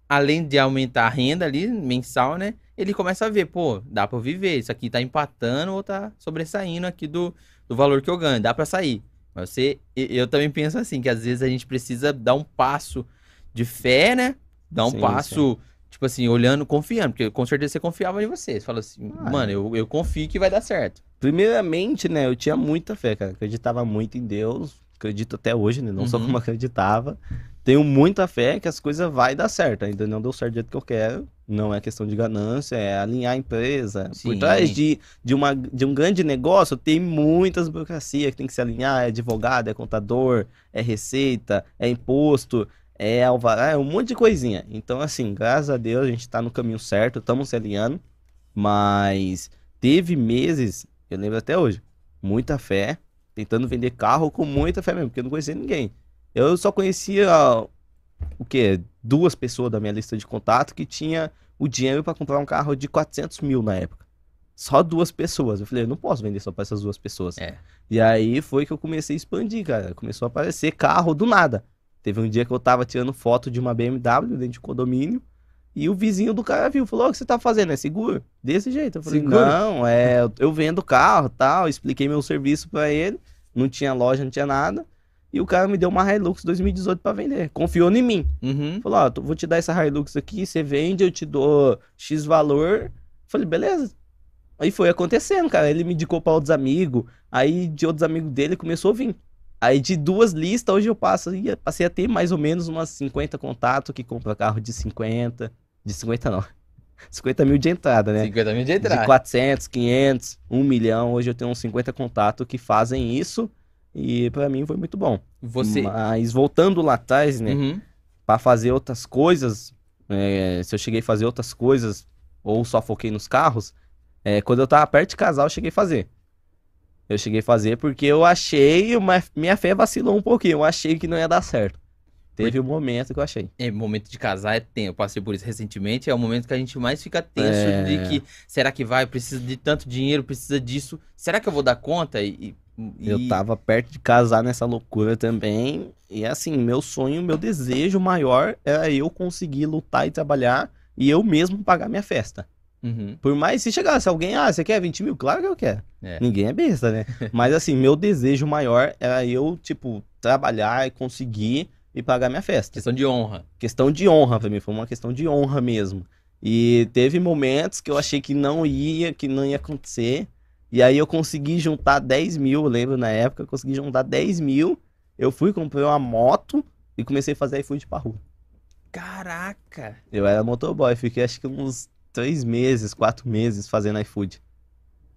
Além de aumentar a renda ali, mensal, né? Ele começa a ver, pô, dá pra viver. Isso aqui tá empatando ou tá sobressaindo aqui do, do valor que eu ganho. Dá pra sair. Mas você. Eu também penso assim, que às vezes a gente precisa dar um passo de fé, né? Dar um Sim, passo, tipo assim, olhando, confiando. Porque com certeza você confiava em você. Você fala assim, Ah, mano, eu, eu confio que vai dar certo. Primeiramente, né, eu tinha muita fé, cara. Acreditava muito em Deus. Acredito até hoje, né? Não só Uhum. como acreditava. Tenho muita fé que as coisas vai dar certo. Ainda não deu certo do jeito que eu quero. Não é questão de ganância, é alinhar a empresa. Sim. Por trás de, de, uma, de um grande negócio, tem muitas burocracias que tem que se alinhar. É advogado, é contador, é receita, é imposto, é alvará, é um monte de coisinha. Então, assim, graças a Deus a gente tá no caminho certo, estamos se alinhando. Mas teve meses, eu lembro até hoje, muita fé, tentando vender carro com muita fé mesmo, porque eu não conhecia ninguém. Eu só conhecia o quê? Duas pessoas da minha lista de contato que tinha o dinheiro para comprar um carro de 400 mil na época. Só duas pessoas. Eu falei, eu não posso vender só para essas duas pessoas. É. E aí foi que eu comecei a expandir, cara. Começou a aparecer carro do nada. Teve um dia que eu tava tirando foto de uma BMW dentro de condomínio. E o vizinho do cara viu, falou: O que você tá fazendo? É seguro? Desse jeito. Eu falei: Seguro? Não, é, eu- vendo carro tal. Expliquei meu serviço pra ele. Não tinha loja, não tinha nada. E o cara me deu uma Hilux 2018 pra vender. Confiou em mim. Uhum. Falou: Ó, vou te dar essa Hilux aqui. Você vende, eu te dou X valor. Falei: Beleza. Aí foi acontecendo, cara. Ele me indicou pra outros amigos. Aí de outros amigos dele começou a vir. Aí de duas listas, hoje eu passo, passei a ter mais ou menos umas 50 contatos que compra carro de 50. De 50 não. 50 mil de entrada, né? 50 mil de De entrada. 400, 500, 1 milhão. Hoje eu tenho uns 50 contatos que fazem isso. E pra mim foi muito bom. Você. Mas voltando lá atrás, né? Uhum. Pra fazer outras coisas, é, se eu cheguei a fazer outras coisas ou só foquei nos carros, é, quando eu tava perto de casar, eu cheguei a fazer. Eu cheguei a fazer porque eu achei, uma, minha fé vacilou um pouquinho, eu achei que não ia dar certo. Teve um momento que eu achei. É, momento de casar é tempo. Eu passei por isso recentemente. É o momento que a gente mais fica tenso É. de que será que vai? Precisa de tanto dinheiro, precisa disso. Será que eu vou dar conta? E, e- Eu tava perto de casar nessa loucura também. E assim, meu sonho, meu desejo maior era eu conseguir lutar e trabalhar e eu mesmo pagar minha festa. Uhum. Por mais se chegasse alguém, ah, você quer 20 mil? Claro que eu quero. É. Ninguém é besta, né? Mas assim, meu desejo maior era eu, tipo, trabalhar e conseguir e pagar minha festa. Questão de honra. Questão de honra pra mim, foi uma questão de honra mesmo. E teve momentos que eu achei que não ia, que não ia acontecer. E aí eu consegui juntar 10 mil, eu lembro na época, eu consegui juntar 10 mil. Eu fui, comprei uma moto e comecei a fazer iFood pra rua. Caraca! Eu era motoboy, fiquei acho que uns três meses, quatro meses fazendo iFood.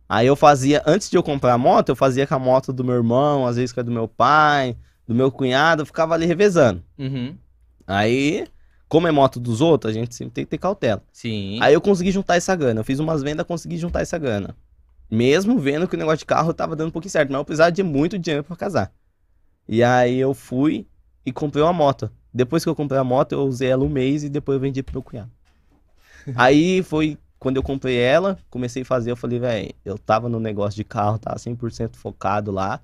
Aí eu fazia, antes de eu comprar a moto, eu fazia com a moto do meu irmão, às vezes com a do meu pai, do meu cunhado, eu ficava ali revezando. Uhum. Aí, como é moto dos outros, a gente sempre tem que ter cautela. Sim. Aí eu consegui juntar essa grana. Eu fiz umas vendas, consegui juntar essa grana. Mesmo vendo que o negócio de carro tava dando um pouquinho certo, mas eu precisava de muito dinheiro pra casar. E aí eu fui e comprei uma moto. Depois que eu comprei a moto, eu usei ela um mês e depois eu vendi pro meu cunhado. Aí foi quando eu comprei ela, comecei a fazer, eu falei, velho, eu tava no negócio de carro, tava 100% focado lá.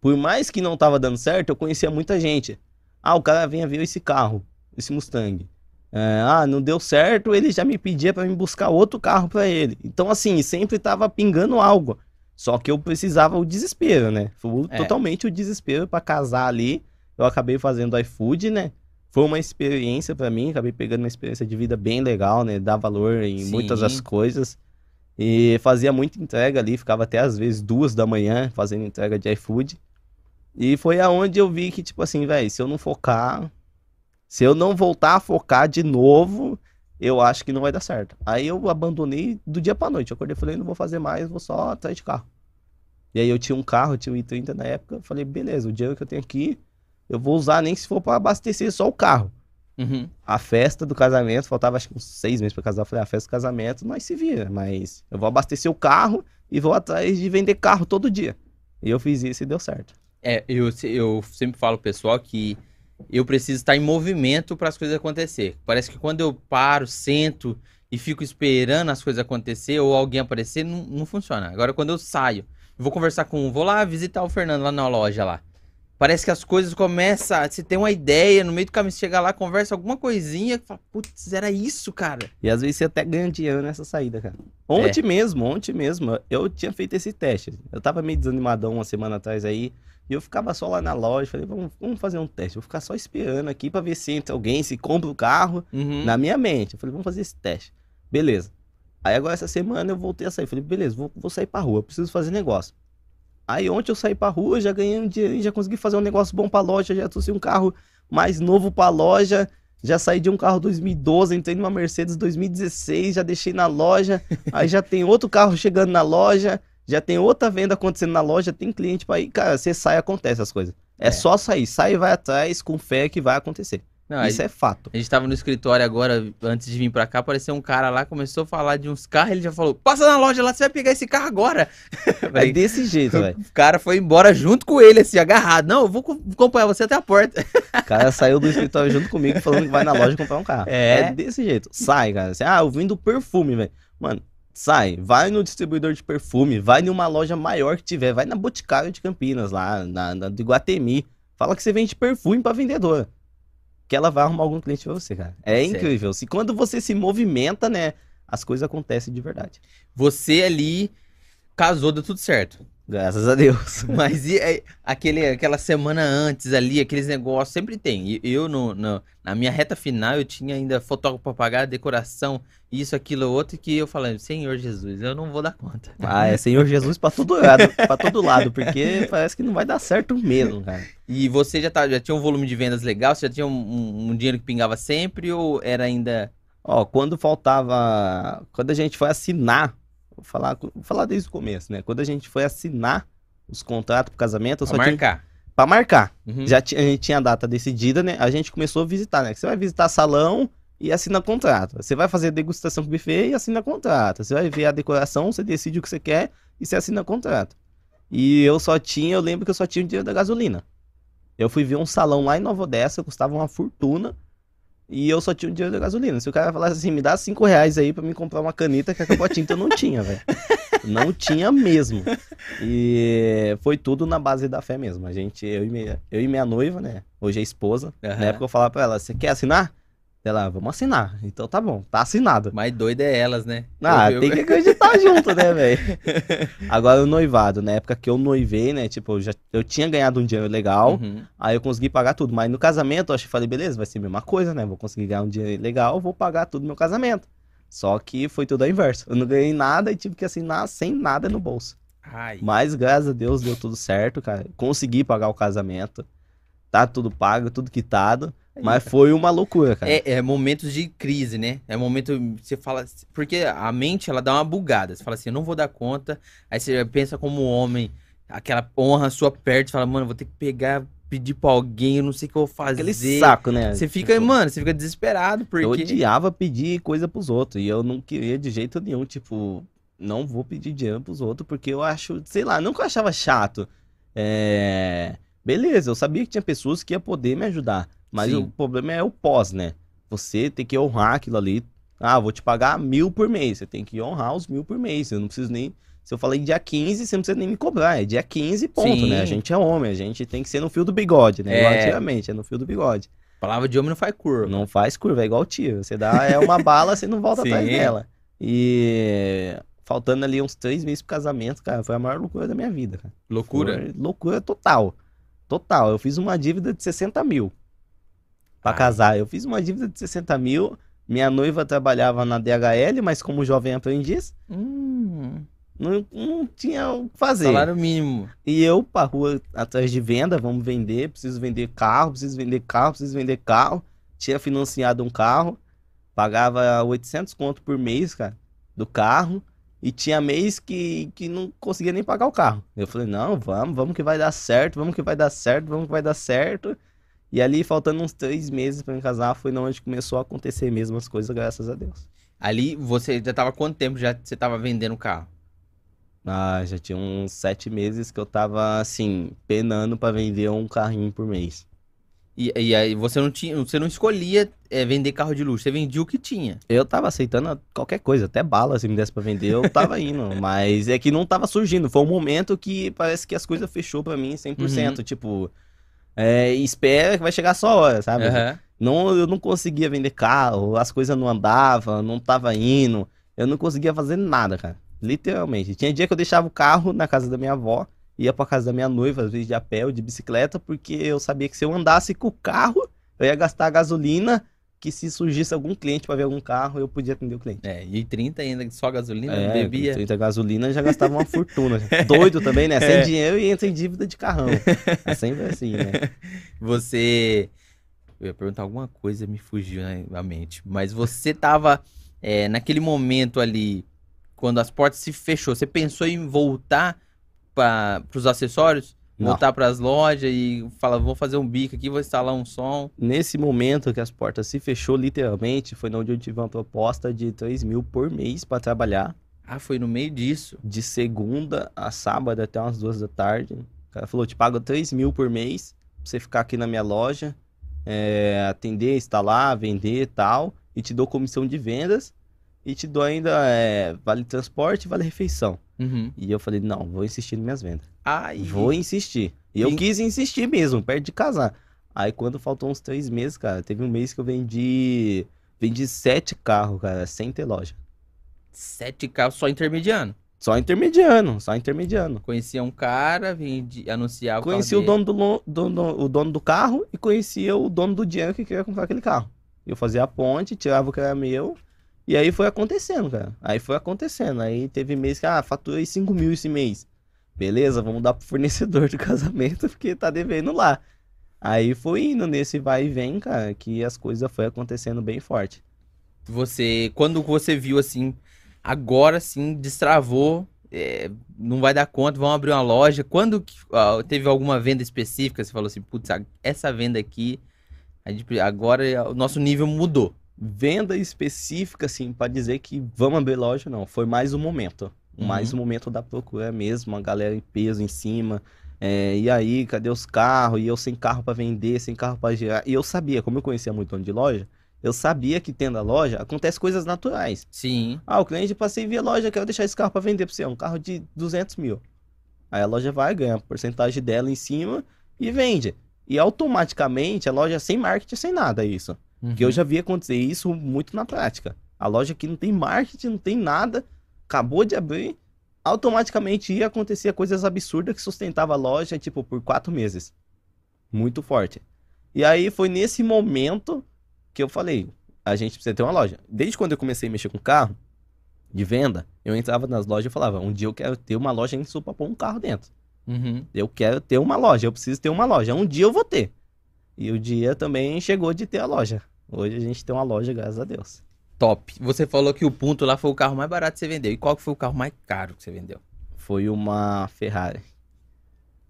Por mais que não tava dando certo, eu conhecia muita gente. Ah, o cara vinha ver esse carro, esse Mustang. É, ah, não deu certo, ele já me pedia pra me buscar outro carro pra ele. Então, assim, sempre tava pingando algo. Só que eu precisava o desespero, né? Foi É. totalmente o desespero pra casar ali. Eu acabei fazendo iFood, né? Foi uma experiência pra mim, acabei pegando uma experiência de vida bem legal, né? Dar valor em Sim. muitas das coisas. E fazia muita entrega ali, ficava até às vezes duas da manhã fazendo entrega de iFood. E foi aonde eu vi que, tipo assim, velho, se eu não focar, se eu não voltar a focar de novo, eu acho que não vai dar certo. Aí eu abandonei do dia pra noite. Eu acordei e falei, não vou fazer mais, vou só atrás de carro. E aí eu tinha um carro, eu tinha um i30 na época, eu falei, beleza, o dinheiro que eu tenho aqui, eu vou usar nem se for pra abastecer só o carro. Uhum. A festa do casamento, faltava acho que uns seis meses pra casar. Eu falei, a festa do casamento, nós se vira, mas eu vou abastecer o carro e vou atrás de vender carro todo dia. E eu fiz isso e deu certo. É, eu, eu sempre falo pessoal que eu preciso estar em movimento para as coisas acontecer. Parece que quando eu paro, sento e fico esperando as coisas acontecer ou alguém aparecer, não, não funciona. Agora, quando eu saio, vou conversar com. Vou lá visitar o Fernando lá na loja lá. Parece que as coisas começam. Você tem uma ideia, no meio do caminho você chega lá, conversa alguma coisinha, fala, putz, era isso, cara. E às vezes você até ganha dinheiro nessa saída, cara. Ontem mesmo, ontem mesmo, eu tinha feito esse teste. Eu tava meio desanimadão uma semana atrás aí. E eu ficava só lá na loja. Falei, vamos, vamos fazer um teste. Vou ficar só esperando aqui pra ver se entra alguém, se compra o carro. Uhum. Na minha mente. Eu falei, vamos fazer esse teste. Beleza. Aí agora essa semana eu voltei a sair. Falei, beleza, vou, vou sair pra rua, preciso fazer negócio. Aí ontem eu saí pra rua, já ganhei um dinheiro, já consegui fazer um negócio bom pra loja, já trouxe um carro mais novo pra loja. Já saí de um carro 2012, entrei numa Mercedes 2016, já deixei na loja. Aí já tem outro carro chegando na loja, já tem outra venda acontecendo na loja, tem cliente pra ir. Cara, você sai, acontece as coisas. É, É. só sair, sai e vai atrás com fé que vai acontecer. Não, Isso é fato. a gente tava no escritório agora, antes de vir pra cá, apareceu um cara lá, começou a falar de uns carros, ele já falou, passa na loja lá, você vai pegar esse carro agora. É desse jeito, velho. o cara foi embora junto com ele, assim, agarrado. Não, eu vou co- acompanhar você até a porta. O cara saiu do escritório junto comigo falando que vai na loja comprar um carro. É? desse jeito. Sai, cara. Assim, ah, eu vim do perfume, velho. Mano, sai. Vai no distribuidor de perfume. Vai numa loja maior que tiver. Vai na Boticário de Campinas, lá, na, na do Iguatemi. Fala que você vende perfume pra vendedora. Que ela vai arrumar algum cliente pra você, cara. É Certo. incrível. Se quando você se movimenta, né, as coisas acontecem de verdade. Você ali casou, deu tudo certo. Graças a Deus. Mas e aí, aquele, aquela semana antes ali, aqueles negócios, sempre tem. E Eu, no, no- na minha reta final, eu tinha ainda fotógrafo pra pagar, decoração, isso, aquilo, outro, que eu falei, Senhor Jesus, eu não vou dar conta. Ah, é Senhor Jesus pra todo lado, pra todo lado, porque parece que não vai dar certo mesmo, cara. E você já, tá, já tinha um volume de vendas legal? Você já tinha um, um- um dinheiro que pingava sempre ou era ainda... Ó, quando faltava. Quando a gente foi assinar. Vou falar, vou falar desde o começo, né? Quando a gente foi assinar os contratos pro casamento, eu Pra só tinha. marcar? Pra marcar. Uhum. Já a gente tinha a data decidida, né? A gente começou a visitar, né? Você vai visitar salão e assina contrato. Você vai fazer degustação com buffet e assina contrato. Você vai ver a decoração, você decide o que você quer e você assina contrato. E eu só tinha, eu lembro que eu só tinha o dinheiro da gasolina. Eu fui ver um salão lá em Nova Odessa, custava uma fortuna. E eu só tinha o dinheiro da gasolina. Se o cara falasse assim, me dá cinco reais aí pra me comprar uma caneta que acabou a tinta, eu não tinha, velho. Não tinha mesmo. E foi tudo na base da fé mesmo. A gente, eu e minha, eu e minha noiva, né? Hoje é esposa. Aham. Na época eu falava pra ela, você quer assinar? Ela, vamos assinar. Então tá bom, tá assinado. Mais doida é elas, né? Ah, Eu- tem que acreditar junto, né, velho? Agora o noivado, na época que eu noivei, né? Tipo, eu, já, eu tinha ganhado um dinheiro legal, Uhum. aí eu consegui pagar tudo. Mas no casamento, eu acho que falei, beleza, vai ser a mesma coisa, né? Vou conseguir ganhar um dinheiro legal, vou pagar tudo no meu casamento. Só que foi tudo ao inverso. Eu não ganhei nada e tive que assinar sem nada no bolso. Ai, Mas graças a Deus deu tudo certo, cara. Consegui pagar o casamento. Tá tudo pago, tudo quitado. Mas foi uma loucura, cara. É, é momentos de crise, né? É momento você fala, porque a mente ela dá uma bugada. Você fala assim, eu não vou dar conta. Aí você pensa como homem, aquela honra sua perto, você fala, mano, vou ter que pegar, pedir pra alguém, eu não sei o que eu vou fazer. Aquele saco, né? Você fica, Tipo, mano, você fica desesperado porque Eu odiava pedir coisa pros outros. E eu não queria de jeito nenhum, tipo, não vou pedir dinheiro pros outros, porque eu acho, sei lá, eu achava chato. É. Beleza, eu sabia que tinha pessoas que iam poder me ajudar. Mas Sim. o problema é o pós, né? Você tem que honrar aquilo ali. Ah, vou te pagar mil por mês. Você tem que honrar os mil por mês. Eu não preciso nem. Se eu falei dia 15, você não precisa nem me cobrar. É dia 15, ponto, Sim. né? A gente é homem, a gente tem que ser no fio do bigode, né? É. Igual antigamente, é no fio do bigode. palavra de homem não faz curva. Não faz curva, é igual tiro. Você dá é uma bala, você não volta Sim. atrás dela. E faltando ali uns três meses pro casamento, cara, foi a maior loucura da minha vida, cara. Loucura. Foi loucura total. Total. Eu fiz uma dívida de 60 mil Ai. casar. Eu fiz uma dívida de 60 mil. Minha noiva trabalhava na DHL, mas como jovem aprendiz, Hum, não, não tinha o que fazer. salário mínimo. E eu pra rua atrás de venda, vamos vender, preciso vender carro, preciso vender carro, preciso vender carro. Tinha financiado um carro, pagava 800 conto por mês, cara, do carro. E tinha mês que, que não conseguia nem pagar o carro. Eu falei, não, vamos, vamos que vai dar certo, vamos que vai dar certo, vamos que vai dar certo. E ali, faltando uns três meses pra me casar, foi onde começou a acontecer mesmo as coisas, graças a Deus. Ali você já tava quanto tempo já você tava vendendo o carro? Ah, já tinha uns sete meses que eu tava, assim, penando pra vender um carrinho por mês. E, e aí você não tinha, você não escolhia é, vender carro de luxo, você vendia o que tinha. Eu tava aceitando qualquer coisa, até bala, se me desse pra vender, eu tava indo. mas é que não tava surgindo. Foi um momento que parece que as coisas fechou pra mim 100%. Tipo, é, e espera que vai chegar a sua hora, sabe? Aham. Não, eu não conseguia vender carro, as coisas não andavam, não tava indo. Eu não conseguia fazer nada, cara. Literalmente. Tinha dia que eu deixava o carro na casa da minha avó, ia pra casa da minha noiva, às vezes de a pé ou de bicicleta, porque eu sabia que se eu andasse com o carro, eu ia gastar gasolina, que se surgisse algum cliente pra ver algum carro, eu podia atender o cliente. É, e 30 ainda, só gasolina, É, bebia. com 30 gasolina já gastava uma fortuna. Doido também, né? Sem É. dinheiro e entra em dívida de carrão. É sempre assim, né? Você. Eu ia perguntar alguma coisa, me fugiu né, na mente. Mas você tava é, naquele momento ali, quando as portas se fechou, você pensou em voltar para os acessórios? Voltar para as lojas e falar, vou fazer um bico aqui, vou instalar um som. Nesse momento que as portas se fechou, literalmente, foi onde eu tive uma proposta de 3 mil por mês pra trabalhar. Ah, foi no meio disso. De segunda a sábado até umas duas da tarde. O cara falou, te pago 3 mil por mês pra você ficar aqui na minha loja, é, atender, instalar, vender e tal. E te dou comissão de vendas. E te dou ainda é, vale transporte vale refeição. Uhum. E eu falei, não, vou insistir nas minhas vendas. Ai, Vou insistir. E eu quis insistir mesmo, perto de casar. Aí quando faltou uns três meses, cara, teve um mês que eu vendi. Vendi sete carros, cara, sem ter loja. sete carros só intermediando. Só intermediano, só intermediano. Conhecia um cara, vendi, anunciava. Conheci o dono do, dono, o dono do carro e conhecia o dono do dinheiro que queria comprar aquele carro. Eu fazia a ponte, tirava o que era meu. E aí foi acontecendo, cara. Aí foi acontecendo. Aí teve mês que, ah, faturei 5 mil esse mês. Beleza, vamos dar pro fornecedor do casamento, porque tá devendo lá. Aí foi indo nesse vai e vem, cara, que as coisas foi acontecendo bem forte. Você, quando você viu assim, agora sim, destravou, é, não vai dar conta, vamos abrir uma loja. Quando ah, teve alguma venda específica, você falou assim, putz, essa venda aqui, gente- agora o nosso nível mudou. Venda específica, assim, pra dizer que vamos abrir loja, não. Foi mais um momento. Uhum. Mais um momento da procura mesmo, a galera em peso em cima. É, e aí, cadê os carros? E eu sem carro pra vender, sem carro pra girar. E eu sabia, como eu conhecia muito dono de loja, eu sabia que tendo a loja, acontece coisas naturais. Sim. Ah, o cliente passei via loja, quero deixar esse carro pra vender pra você. É um carro de 200 mil. Aí a loja vai, ganha a porcentagem dela em cima e vende. E automaticamente a loja sem marketing, sem nada, isso. Que eu Uhum. já vi acontecer isso muito na prática. A loja que não tem marketing, não tem nada, acabou de abrir, automaticamente ia acontecer coisas absurdas que sustentava a loja, tipo, por quatro meses. Muito forte. E aí foi nesse momento que eu falei, a gente precisa ter uma loja. Desde quando eu comecei a mexer com carro, de venda, eu entrava nas lojas e falava, um dia eu quero ter uma loja em Sul pra pôr um carro dentro. Uhum. Eu quero ter uma loja, eu preciso ter uma loja. Um dia eu vou ter. E o dia também chegou de ter a loja. Hoje a gente tem uma loja, graças a Deus. Top. Você falou que o Punto lá foi o carro mais barato que você vendeu. E qual que foi o carro mais caro que você vendeu? Foi uma Ferrari.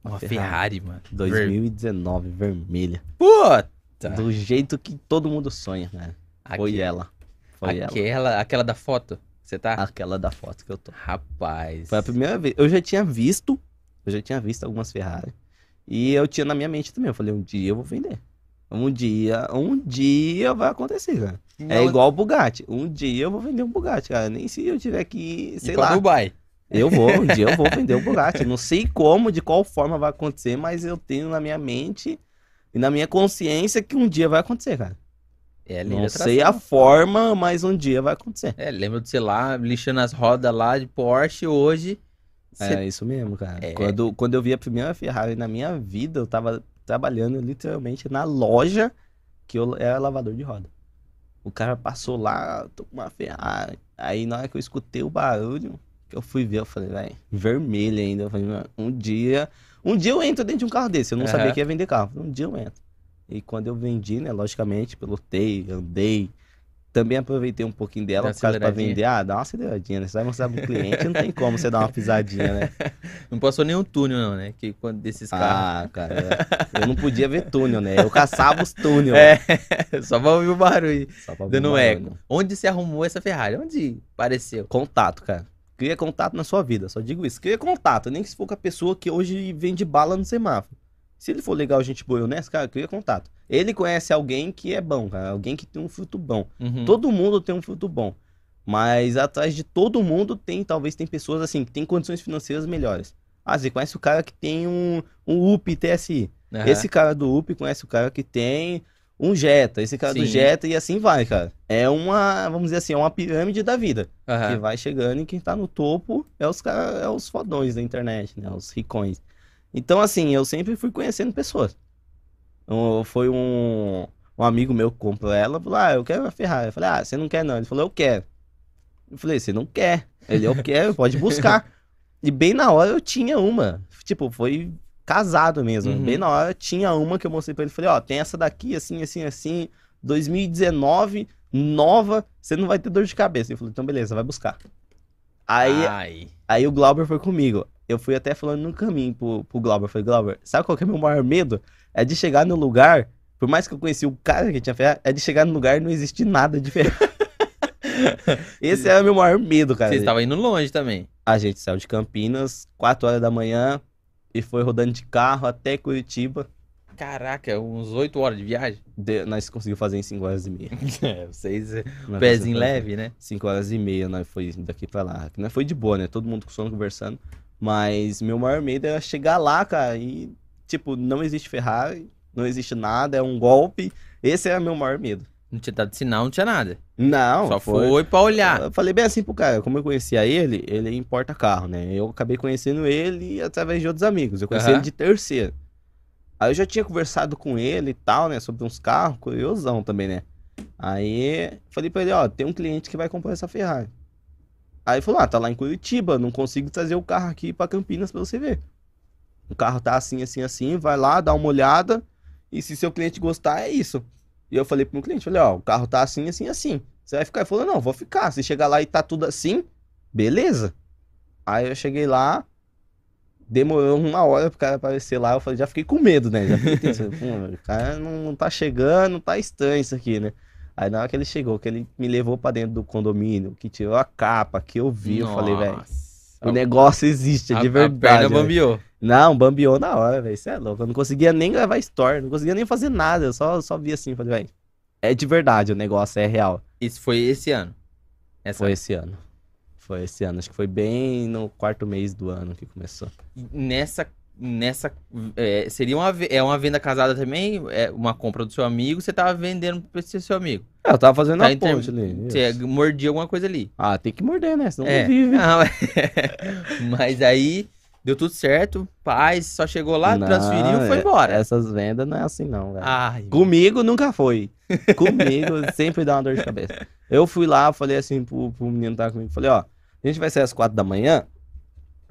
Uma Ferrari, mano. 2019, vermelha. Puta! Do jeito que todo mundo sonha, né? Foi ela. Foi ela. aquela, aquela da foto. Você tá? Aquela da foto que eu tô. Rapaz. Foi a primeira vez. Eu já tinha visto. Eu já tinha visto algumas Ferrari. E eu tinha na minha mente também. Eu falei, um dia eu vou vender. Um dia, um dia vai acontecer, cara. É Não- igual o Bugatti. Um dia eu vou vender um Bugatti, cara. Nem se eu tiver que sei lá. Dubai. Eu vou, um dia eu vou vender o Bugatti. Não sei como, de qual forma vai acontecer, mas eu tenho na minha mente e na minha consciência que um dia vai acontecer, cara. É, Não sei a forma, mas um dia vai acontecer. É, lembra de você lá, lixando as rodas lá de Porsche hoje. É isso mesmo, cara. É. Quando, quando eu vi a primeira Ferrari na minha vida, eu tava trabalhando literalmente na loja que eu era lavador de roda. O cara passou lá, tô com uma Ferrari. Aí na hora que eu escutei o barulho, que eu fui ver, eu falei, velho, vermelho ainda. Eu falei, "Mano, um dia. Um dia eu entro dentro de um carro desse. Eu não Aham. sabia que ia vender carro. Um dia eu entro. E quando eu vendi, né, logicamente, pilotei, andei. Também aproveitei um pouquinho dela Dá uma por causa pra vender. Ah, dá uma aceleradinha, né? Você vai mostrar pro cliente, não tem como você dar uma pisadinha, né? Não passou nenhum túnel, não, né? Que quando desses carros. Ah, cara, eu não podia ver túnel, né? Eu caçava os túnel. É, só pra ouvir o barulho. Só pra Dando o eco. Onde você arrumou essa Ferrari? Onde apareceu? Contato, cara. Cria contato na sua vida, só digo isso. Cria contato, nem que se for com a pessoa que hoje vende bala no semáforo. Se ele for legal, gente boa e honesta, cara, cria contato. Ele conhece alguém que é bom, cara. Alguém que tem um fruto bom. Uhum. Todo mundo tem um fruto bom. Mas atrás de todo mundo tem, talvez, tem pessoas assim, que tem condições financeiras melhores. Ah, você conhece o cara que tem um, um UP TSI. Aham. Esse cara do UP conhece o cara que tem um Jetta, esse cara do Sim. Jetta e assim vai, cara. É uma, vamos dizer assim, é uma pirâmide da vida. Que Aham. vai chegando e quem tá no topo é os cara, é os fodões da internet, né? Os ricões. Então, assim, eu sempre fui conhecendo pessoas. Um- foi um, um amigo meu que comprou ela, falou, ah, eu quero uma Ferrari. Eu falei, ah, você não quer não? Ele falou, eu quero. Eu falei, você não quer? Ele, eu quero, pode buscar. E bem na hora eu tinha uma. Tipo, foi casado mesmo. Uhum. Bem na hora tinha uma que eu mostrei pra ele. Falei, ó, tem essa daqui, assim, assim, assim. 2019, nova, você não vai ter dor de cabeça. Ele falou, então beleza, vai buscar. Aí, Ai. aí o Glauber foi comigo. Eu fui até falando no caminho pro, pro Glauber. Falei, Glauber, sabe qual que é o meu maior medo? É de chegar no lugar, por mais que eu conheci o cara que tinha Ferrari, é de chegar no lugar e não existir nada de Ferrari. Esse era o meu maior medo, cara. Você estava indo longe também. A gente saiu de Campinas, 4 horas da manhã, e foi rodando de carro até Curitiba. Caraca, uns 8 horas de viagem. De- nós conseguimos fazer em 5 horas e meia. É, vocês, Nós pezinho leve, né? 5 horas e meia, nós foi daqui pra lá. Nós foi de boa, né? Todo mundo com sono conversando. Mas meu maior medo era chegar lá, cara, e, tipo, não existe Ferrari, não existe nada, é um golpe. Esse era meu maior medo. Não tinha dado sinal, não tinha nada. Não, Só foi, pra olhar. Eu falei bem assim pro cara, como eu conhecia ele, ele importa carro, né? Eu acabei conhecendo ele através de outros amigos. Eu conheci Aham. ele de terceiro. Aí eu já tinha conversado com ele e tal, né? Sobre uns carros, curiosão também, né? Aí falei pra ele, ó, tem um cliente que vai comprar essa Ferrari. Aí falou, ah, tá lá em Curitiba, não consigo trazer o carro aqui pra Campinas pra você ver. O carro tá assim, assim, assim, vai lá, dá uma olhada, e se seu cliente gostar, é isso. E eu falei pro meu cliente, falei, ó, o carro tá assim, assim, assim. Você vai ficar? Ele falou, não, vou ficar. Se chegar lá e tá tudo assim, beleza. Aí eu cheguei lá, demorou uma hora pro cara aparecer lá, eu falei, já fiquei com medo, né? Já fiquei pensando, "Pô, o cara não, não tá chegando, tá estranho isso aqui, né? Aí na hora que ele chegou, que ele me levou pra dentro do condomínio, que tirou a capa, que eu vi, eu falei, velho, Nossa. o negócio existe, é A- de A verdade. perna velho. bambiou. Não, bambiou na hora, velho. Isso é louco. Eu não conseguia nem gravar story, não conseguia nem fazer nada. Eu só, só vi assim, falei, velho. É de verdade, o negócio é real. Isso foi esse ano. Essa... Foi esse ano. Foi esse ano. Acho que foi bem no quarto mês do ano que começou. Nessa. Nessa. é, seria uma, é uma venda casada também? É uma compra do seu amigo, você tava vendendo pra esse seu amigo. É, eu tava fazendo Tá a termo- ponte ali. Você isso. mordia alguma coisa ali. Ah, tem que morder, né? Senão É. não vive. Não, é. Mas aí deu tudo certo, paz, só chegou lá, Não, transferiu e foi é- embora. Essas vendas não é assim, não, velho. Ai, Comigo nunca foi. Comigo sempre dá uma dor de cabeça. Eu fui lá, falei assim pro, pro menino que tava comigo, falei, ó, a gente vai sair às quatro da manhã,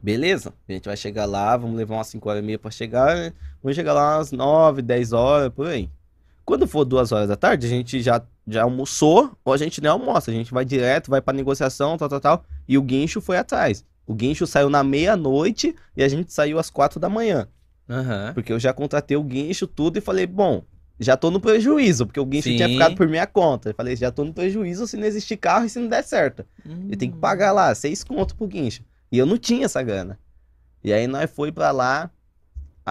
beleza? A gente vai chegar lá, vamos levar umas 5 horas e meia pra chegar, né? Vamos chegar lá umas 9, 10 horas, por aí. Quando for duas horas da tarde, a gente já, já almoçou, ou a gente nem almoça, a gente vai direto, vai pra negociação, tal, tal, tal, e o guincho foi atrás. O guincho saiu na meia-noite e a gente saiu às quatro da manhã. aham. Porque eu já contratei o guincho, tudo, e falei, bom, já tô no prejuízo, porque o guincho tinha Sim. ficado por minha conta. Eu falei, já tô no prejuízo se não existir carro e se não der certo. Eu tenho que pagar lá, seis conto pro guincho. E eu não tinha essa grana. E aí nós foi pra lá.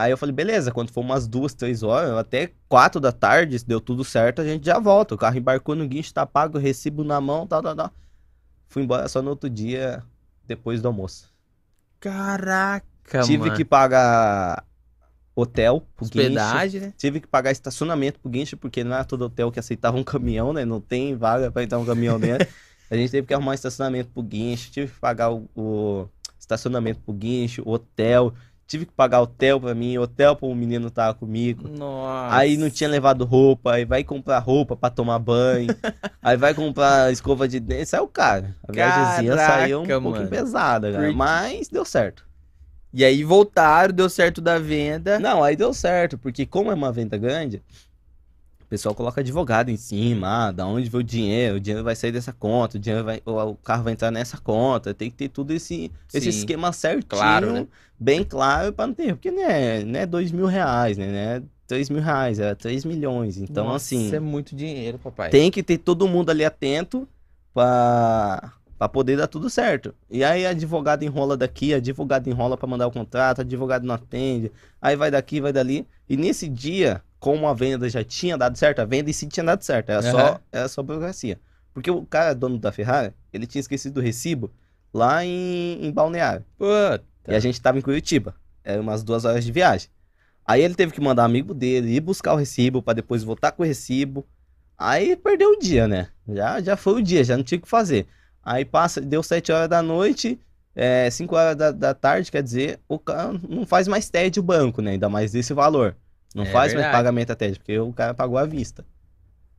Aí eu falei, beleza, quando for umas duas, três horas, até quatro da tarde, se deu tudo certo, a gente já volta. O carro embarcou no guincho, tá pago, recibo na mão, tal, tal, tal. Fui embora só no outro dia, depois do almoço. Caraca, Tive mano. que pagar hotel pro guincho. Hospedagem, né? Tive que pagar estacionamento pro guincho, porque não era todo hotel que aceitava um caminhão, né? Não tem vaga pra entrar um caminhão dentro. A gente teve que arrumar um estacionamento pro guincho, tive que pagar o, o estacionamento pro guincho, hotel. Tive que pagar hotel pra mim, hotel pro menino que tava comigo. Nossa. Aí não tinha levado roupa, aí vai comprar roupa pra tomar banho, aí vai comprar escova de dente, saiu caro. A viagemzinha saiu um Caraca, pouquinho mano. pesada, cara, mas deu certo. E aí voltaram, deu certo da venda. Não, aí deu certo, porque como é uma venda grande, pessoal coloca advogado em cima, ah, da onde veio o dinheiro, o dinheiro vai sair dessa conta, o dinheiro vai, o, carro vai entrar nessa conta, tem que ter tudo esse, esse esquema certinho, Claro, né? bem claro pra não ter, porque não é, não é dois mil reais, né, não é três mil reais, é três milhões, então Nossa, assim, Isso é muito dinheiro, papai. tem que ter todo mundo ali atento pra, pra poder dar tudo certo. E aí advogado enrola daqui, advogado enrola pra mandar o contrato, advogado não atende, aí vai daqui, vai dali. E nesse dia, como a venda já tinha dado certo, a venda em si tinha dado certo, era, Aham. só, era só burocracia. Porque o cara, dono da Ferrari, ele tinha esquecido o recibo lá em, em Balneário. Puta. E a gente tava em Curitiba. Era umas duas horas de viagem. Aí ele teve que mandar amigo dele ir buscar o recibo pra depois voltar com o recibo. Aí perdeu o dia, né? Já, já foi o dia, já não tinha o que fazer. Aí passa, deu 7 horas da noite, é, 5 horas da, da tarde, quer dizer, o cara não faz mais TED o banco, né? Ainda mais desse valor. Não É faz verdade. mais pagamento a TED, porque o cara pagou à vista.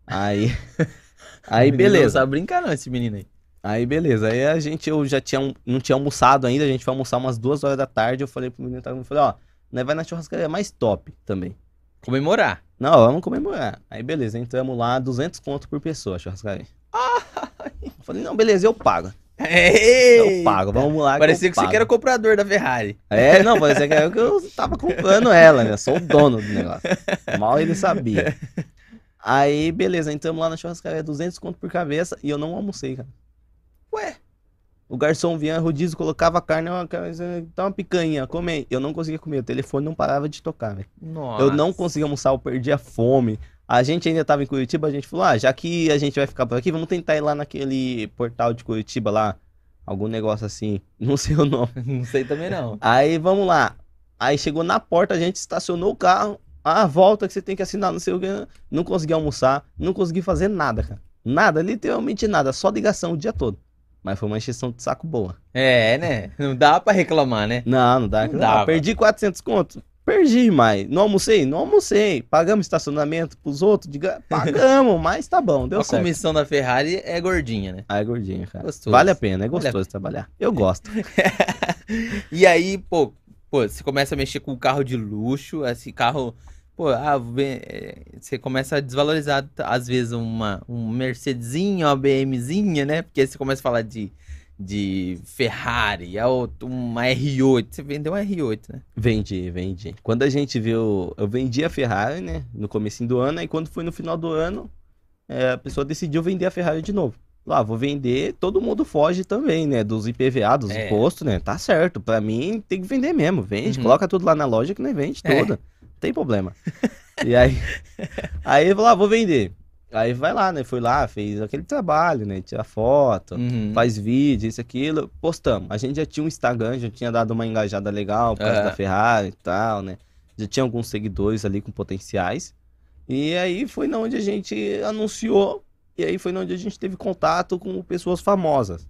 Aí. aí menino Não beleza. sabe brincar, não, esse menino aí. Aí beleza. Aí a gente, eu já tinha, não tinha almoçado ainda, a gente foi almoçar umas duas horas da tarde. Eu falei pro menino, eu falei, ó, nós vai na churrascaria mais top também. Comemorar. Não, vamos comemorar. Aí beleza, entramos lá, 200 conto por pessoa, a churrascaria. Eu falei, não, beleza, eu pago. Eu pago, vamos lá. Parecia eu que você que era comprador da Ferrari. É, não, parecia que era que eu tava comprando ela, né? Sou o dono do negócio. Mal ele sabia. Aí, beleza, entramos lá na churrascaria, 200 conto por cabeça e eu não almocei, cara. Ué? O garçom vinha, rodízio, colocava carne, uma, tá uma picanha, come aí. Eu não conseguia comer, o telefone não parava de tocar, velho. Eu não conseguia almoçar, eu perdia fome. A gente ainda tava em Curitiba, a gente falou, ah, já que a gente vai ficar por aqui, vamos tentar ir lá naquele portal de Curitiba lá, algum negócio assim, não sei o nome. Não sei também não. Aí vamos lá. Aí chegou na porta, a gente estacionou o carro. Ah, volta que você tem que assinar, não sei o que. Não consegui almoçar, não consegui fazer nada, cara. Nada, literalmente nada, só ligação o dia todo. Mas foi uma encheção de saco boa. É, né? Não dá pra reclamar, né? Não, não dá. Não dava. perdi 400 conto. Perdi, mas não almocei? Não almocei. Pagamos estacionamento pros outros? Diga, pagamos, mas tá bom, deu a certo. comissão da Ferrari é gordinha, né? Ah, é gordinho, cara. Gostoso. Vale a pena, é Vale a gostoso trabalhar. Eu gosto. E aí, pô, pô, você começa a mexer com carro de luxo, esse carro, pô, ah, é, você começa a desvalorizar, às vezes, uma, um Mercedesinha, uma BMzinha, né? Porque aí você começa a falar de, de Ferrari, a outra- uma R8. Você vendeu uma R8, né? Vendi, vendi. Quando a gente viu, eu vendi a Ferrari, né, no comecinho do ano, aí quando foi no final do ano, é, a pessoa decidiu vender a Ferrari de novo. Lá, vou vender, todo mundo foge também, né, dos IPVA, dos É. impostos, né, tá certo, pra mim tem que vender mesmo, vende, Uhum. coloca tudo lá na loja que nem vende É. toda, não tem problema. e aí, aí eu falei, ah, vou vender. Aí vai lá, né, fui lá, fez aquele trabalho, né, tira foto, Uhum. faz vídeo, isso, aquilo, postamos. A gente já tinha um Instagram, já tinha dado uma engajada legal por causa Aham. da Ferrari e tal, né? Já tinha alguns seguidores ali com potenciais. E aí foi onde a gente anunciou, e aí foi onde a gente teve contato com pessoas famosas,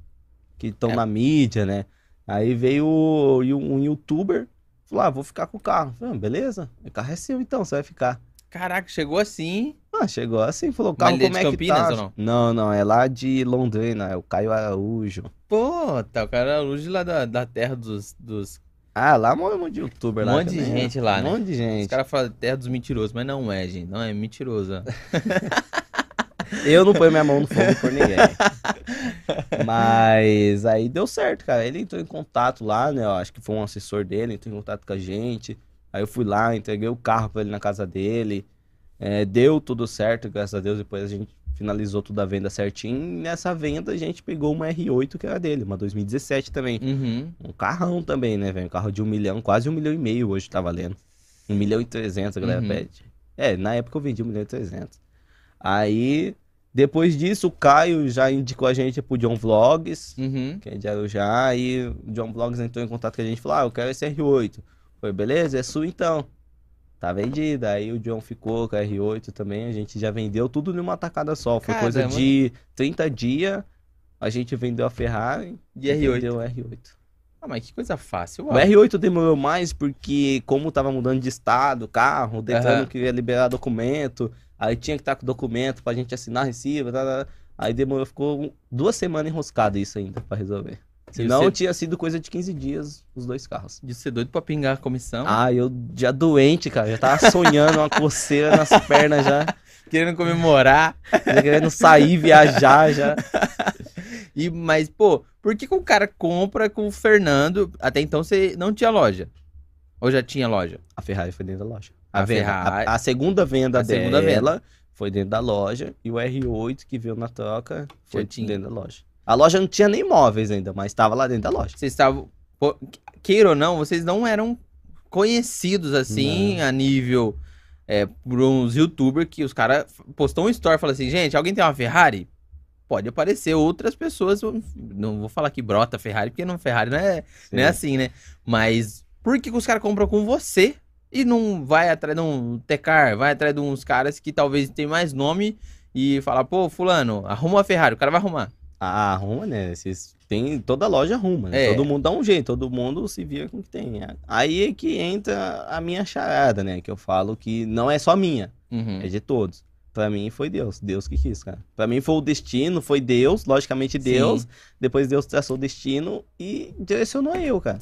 que estão É. na mídia, né? Aí veio um youtuber, falou, ah, vou ficar com o carro. Falei, ah, beleza, o carro é seu então, você vai ficar. Caraca, chegou assim. Ah, chegou assim, falou, o Mas carro ele é como de é que tá? ou não? Não, não, é lá de Londrina, é o Caio Araújo. Pô, tá o cara é luz lá da, da terra dos, dos. Ah, lá mora um monte de youtuber Um lá. monte de também, gente lá, Um né? monte de Os gente. caras falam terra dos mentirosos, mas não é, gente. Não é mentiroso. ó. Eu não ponho minha mão no fogo por ninguém. Mas aí deu certo, cara. Ele entrou em contato lá, né? Eu acho que foi um assessor dele, entrou em contato com a gente. Aí eu fui lá, entreguei o carro pra ele na casa dele. É, deu tudo certo, graças a Deus. Depois a gente finalizou tudo a venda certinho. E nessa venda a gente pegou uma R8 que era dele, uma 2017 também. Uhum. Um carrão também, né, velho? Um carro de um milhão, quase um milhão e meio hoje tá valendo. Um milhão e trezentos, a galera Uhum. pede. É, na época eu vendi um milhão e trezentos. Aí, depois disso, o Caio já indicou a gente pro John Vlogs, Uhum. que é de Arujá, aí o John Vlogs entrou em contato com a gente e falou, ah, eu quero esse R8. Foi, beleza, é sua então. Tá vendida. Aí o John ficou com a R8 também, a gente já vendeu tudo numa tacada só. Foi coisa Caramba. de 30 dias, a gente vendeu a Ferrari De e R8. vendeu o R8. Ah, mas que coisa fácil. O uau. R8 demorou mais porque, como tava mudando de estado, o carro, o Detran não queria liberar documento, aí tinha que estar com documento pra gente assinar recibo, tá, tá, tá. aí demorou, ficou duas semanas enroscado isso ainda pra resolver. Senão você- tinha sido coisa de 15 dias os dois carros. De ser doido pra pingar a comissão. Ah, eu já doente, cara, já tava sonhando uma coceira nas pernas já, Querendo comemorar. já querendo sair, viajar já. E, mas, pô, por que, que o cara compra com o Fernando? Até então você não tinha loja. Ou já tinha loja? A Ferrari foi dentro da loja. A A, venda, Ferrari- a, a segunda venda A segunda dela foi dentro da loja e o R8 que veio na troca foi dentro da loja. A loja não tinha nem móveis ainda, mas estava lá dentro da loja. Vocês estavam. Queira ou não, vocês não eram conhecidos assim a nível. É, por uns youtubers que os caras postou um story e falam assim: gente, alguém tem uma Ferrari? Pode aparecer outras pessoas. Não vou falar que brota Ferrari, porque não Ferrari não é, não é assim, né? Mas por que, que os caras compram com você? E não vai atrás de um Tecar, vai atrás de uns caras que talvez tem mais nome e falar, pô, fulano, arruma uma Ferrari, o cara vai arrumar. Ah, arruma, né? Esses, tem, toda loja arruma, né? É. Todo mundo dá um jeito, todo mundo se vira com o que tem. Aí é que entra a minha charada, né? Que eu falo que não é só minha, Uhum. é de todos. Pra mim foi Deus, Deus que quis, cara. Pra mim foi o destino, foi Deus, logicamente Deus. Sim. Depois Deus traçou o destino e direcionou eu, cara.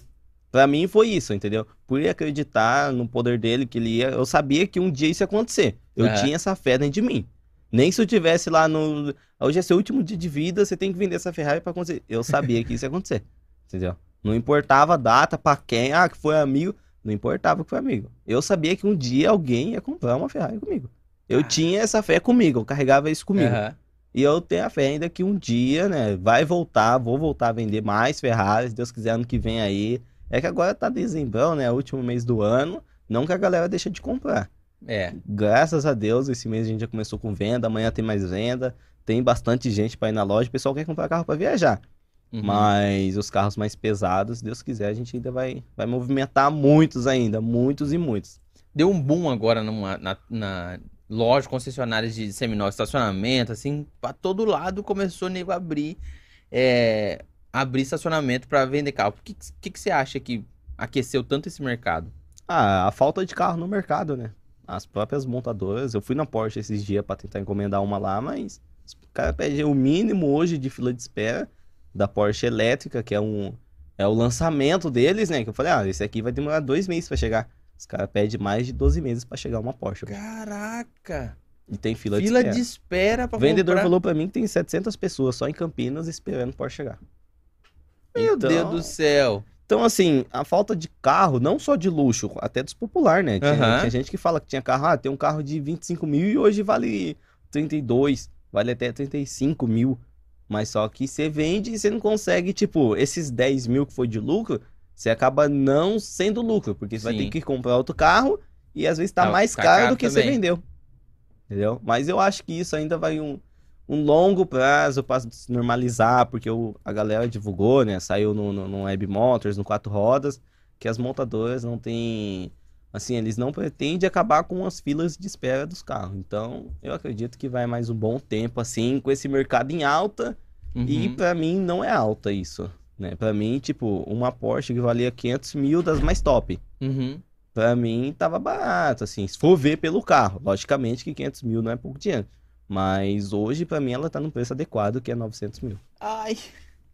Pra mim foi isso, entendeu? Por acreditar no poder dele, que ele ia. Eu sabia que um dia isso ia acontecer. Eu Aham. tinha essa fé dentro de mim. Nem se eu tivesse lá no. Hoje é seu último dia de vida, você tem que vender essa Ferrari pra acontecer. Eu sabia que isso ia acontecer. Entendeu? Não importava a data, pra quem, ah, que foi amigo. Não importava que foi amigo. Eu sabia que um dia alguém ia comprar uma Ferrari comigo. Eu Ah. tinha essa fé comigo, eu carregava isso comigo. Aham. E eu tenho a fé ainda que um dia, né, vai voltar, vou voltar a vender mais Ferraris, se Deus quiser, ano que vem aí. É que agora tá dezembro, né, último mês do ano, não que a galera deixa de comprar. É. Graças a Deus, esse mês a gente já começou com venda, amanhã tem mais venda, tem bastante gente pra ir na loja, o pessoal quer comprar carro pra viajar. Uhum. Mas os carros mais pesados, se Deus quiser, a gente ainda vai, vai movimentar muitos ainda, muitos e muitos. Deu um boom agora numa, na, na loja, concessionárias de seminóvel, estacionamento, assim, pra todo lado começou o nego a abrir, é, abrir estacionamento pra vender carro. O que, que, que você acha que aqueceu tanto esse mercado? Ah, a falta de carro no mercado, né? As próprias montadoras. Eu fui na Porsche esses dias pra tentar encomendar uma lá, mas o cara pede o mínimo hoje de fila de espera da Porsche elétrica, que é um é o lançamento deles, né? Que eu falei, ah, esse aqui vai demorar dois meses pra chegar. Os caras pedem mais de 12 meses pra chegar uma Porsche. Caraca! E tem fila, Fila de de espera. espera pra O vendedor comprar. falou pra mim que tem 700 pessoas só em Campinas esperando Porsche chegar. Meu Então- Deus do céu. Então, assim, a falta de carro, não só de luxo, até dos popular, né? Tinha, Aham. tinha gente que fala que tinha carro, ah, tem um carro de 25 mil e hoje vale 32, vale até 35 mil. Mas só que você vende e você não consegue, tipo, esses 10 mil que foi de lucro, você acaba não sendo lucro, porque você vai Sim. ter que comprar outro carro e às vezes tá Ah, mais tá caro caro do que você também. vendeu. Entendeu? Mas eu acho que isso ainda vai um, um longo prazo para se normalizar, porque o, a galera divulgou, né? Saiu no, no, no Web Motors, no Quatro Rodas, que as montadoras não têm. Assim, eles não pretendem acabar com as filas de espera dos carros. Então, eu acredito que vai mais um bom tempo, assim, com esse mercado em alta. E Uhum. pra mim não é alta isso, né? Pra mim, tipo, uma Porsche que valia 500 mil das mais top. Uhum. Pra mim tava barato, assim, se for ver pelo carro. Logicamente que 500 mil não é pouco dinheiro. Mas hoje, pra mim, ela tá num preço adequado, que é 900 mil. Ai.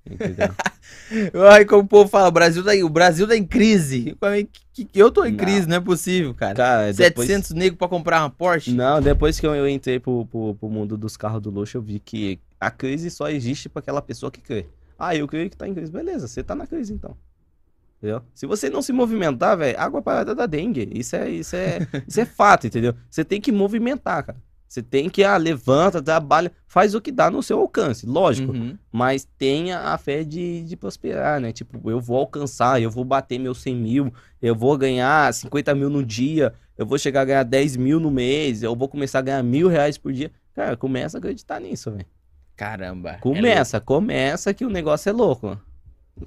Entendeu? Ai, como o povo fala, o Brasil tá, o Brasil tá em crise. É Eu tô em Não. crise, não é possível, cara. Cara, depois... 700 negros pra comprar uma Porsche? Não, depois que eu, eu entrei pro, pro, pro mundo dos carros do luxo, eu vi que a crise só existe pra aquela pessoa que crê. Ah, eu creio que tá em crise. Beleza, você tá na crise então. Entendeu? Se você não se movimentar, velho, água parada da dengue. Isso é, isso é, isso é fato, entendeu? Você tem que movimentar, cara. Você tem que, ah, levanta, trabalha, faz o que dá no seu alcance, lógico. Uhum. Mas tenha a fé de, de prosperar, né? Tipo, eu vou alcançar, eu vou bater meus 100 mil, eu vou ganhar 50 mil no dia, eu vou chegar a ganhar 10 mil no mês, eu vou começar a ganhar mil reais por dia. Cara, começa a acreditar nisso, velho. Caramba. é Começa, começa que o negócio é louco.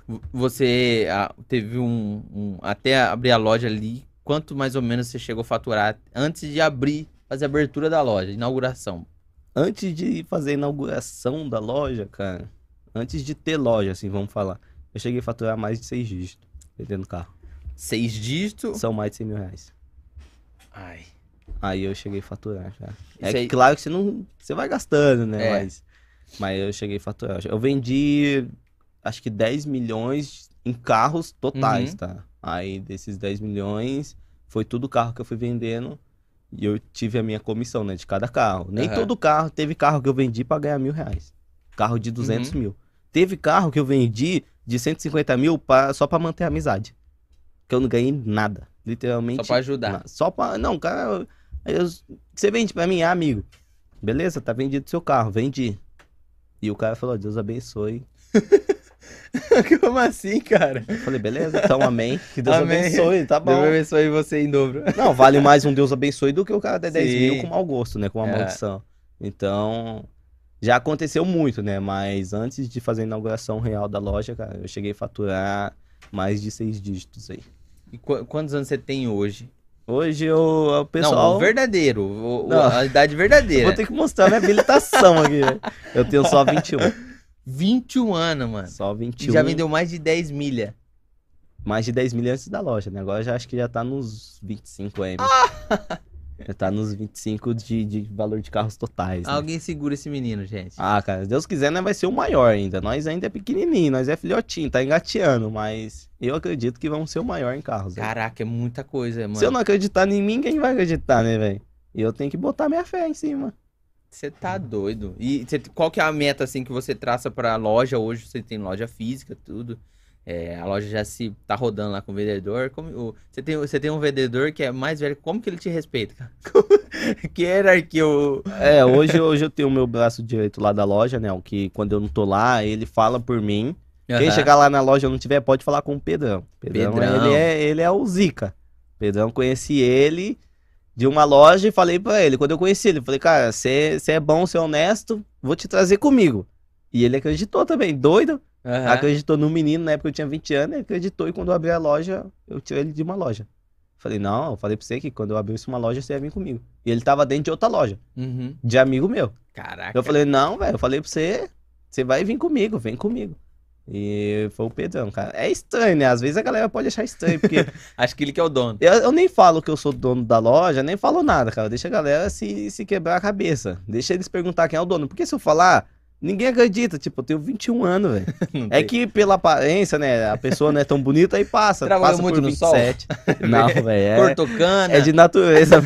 louco. Você ah, teve um, um- Até abrir a loja ali, quanto mais ou menos você chegou a faturar antes de abrir, fazer a abertura da loja, inauguração? Antes de fazer a inauguração da loja, cara, antes de ter loja, assim, vamos falar, eu cheguei a faturar mais de 6 dígitos vendendo carro. Seis dígitos? São mais de 100 mil reais. Ai. Aí eu cheguei a faturar já. É aí- claro que você não. Você vai gastando, né? É. Mas, mas eu cheguei a faturar. Eu vendi acho que 10 milhões em carros totais, Uhum. tá? Aí desses 10 milhões foi tudo carro que eu fui vendendo. E eu tive a minha comissão, né? De cada carro. Nem Aham. todo carro. Teve carro que eu vendi pra ganhar mil reais. Carro de 200 Uhum. mil. Teve carro que eu vendi de 150 mil pra, só pra manter a amizade. Que eu não ganhei nada. Literalmente. Só pra ajudar. Só pra. Não, cara. eu- você vende pra mim, ah, amigo. Beleza, tá vendido seu carro, vendi. E o cara falou, Deus abençoe. Como assim, cara? Eu falei, beleza, então amém. Que Deus Amém. abençoe, tá bom. Deus abençoe você em dobro. Não, vale mais um Deus abençoe do que o cara der 10 Sim. mil com mau gosto, né? Com uma É. maldição. Então, já aconteceu muito, né? Mas antes de fazer a inauguração real da loja, cara, eu cheguei a faturar mais de seis dígitos aí. E qu- quantos anos você tem hoje? Hoje eu, o Não, pessoal. o verdadeiro. o- o- Não. a idade verdadeira. Vou ter que mostrar minha habilitação aqui, velho. Eu tenho só 21. 21 anos, mano. Só E 21. já vendeu mais de 10 milha. mais de 10 mil antes da loja, né? Agora já acho que já tá nos 25 aí. né? Já tá nos 25 de, de valor de carros totais. né? Alguém segura esse menino, gente. Ah, cara, se Deus quiser, né, vai ser o maior ainda. Nós ainda é pequenininho, nós é filhotinho, tá engateando, mas eu acredito que vamos ser o maior em carros. velho. Caraca, é muita coisa, mano. Se eu não acreditar em mim, quem vai acreditar, né, velho? E eu tenho que botar minha fé em cima. Você tá doido. E você- qual que é a meta, assim, que você traça pra loja hoje? Você tem loja física, tudo. É, a loja já se tá rodando lá com o vendedor. Como, você, tem, você tem um vendedor que é mais velho. Como que ele te respeita, cara? que hierarquia o... É, hoje, hoje eu tenho o meu braço direito lá da loja, né? O que quando eu não tô lá, ele fala por mim. Quem Aham. chegar lá na loja e não tiver, pode falar com o Pedrão. Pedrão, Pedrão. Ele, é, ele é o Zica. Pedrão, conheci ele de uma loja e falei pra ele. Quando eu conheci ele, falei, cara, você é bom, você é honesto, vou te trazer comigo. E ele acreditou também, doido. Aham. Acreditou no menino, na época eu tinha 20 anos, ele acreditou. E quando eu abri a loja, eu tirei ele de uma loja. Falei, não, eu falei pra você que quando eu abrisse uma loja, você ia vir comigo. E ele tava dentro de outra loja, Uhum. de amigo meu. Caraca. Eu falei, não, velho, eu falei pra você, você vai vir comigo, vem comigo. E foi o Pedrão, cara. É estranho, né? Às vezes a galera pode achar estranho, porque Acho que ele que é o dono. eu, eu nem falo que eu sou dono da loja, nem falo nada, cara. Deixa a galera se, se quebrar a cabeça. Deixa eles perguntar quem é o dono. Porque se eu falar, ninguém acredita. Tipo, eu tenho 21 anos, velho. É tem. que pela aparência, né? A pessoa não é tão bonita e passa. Trabalhou passa muito por no sol? 27. Não, velho. É, Cortou cana, é de natureza.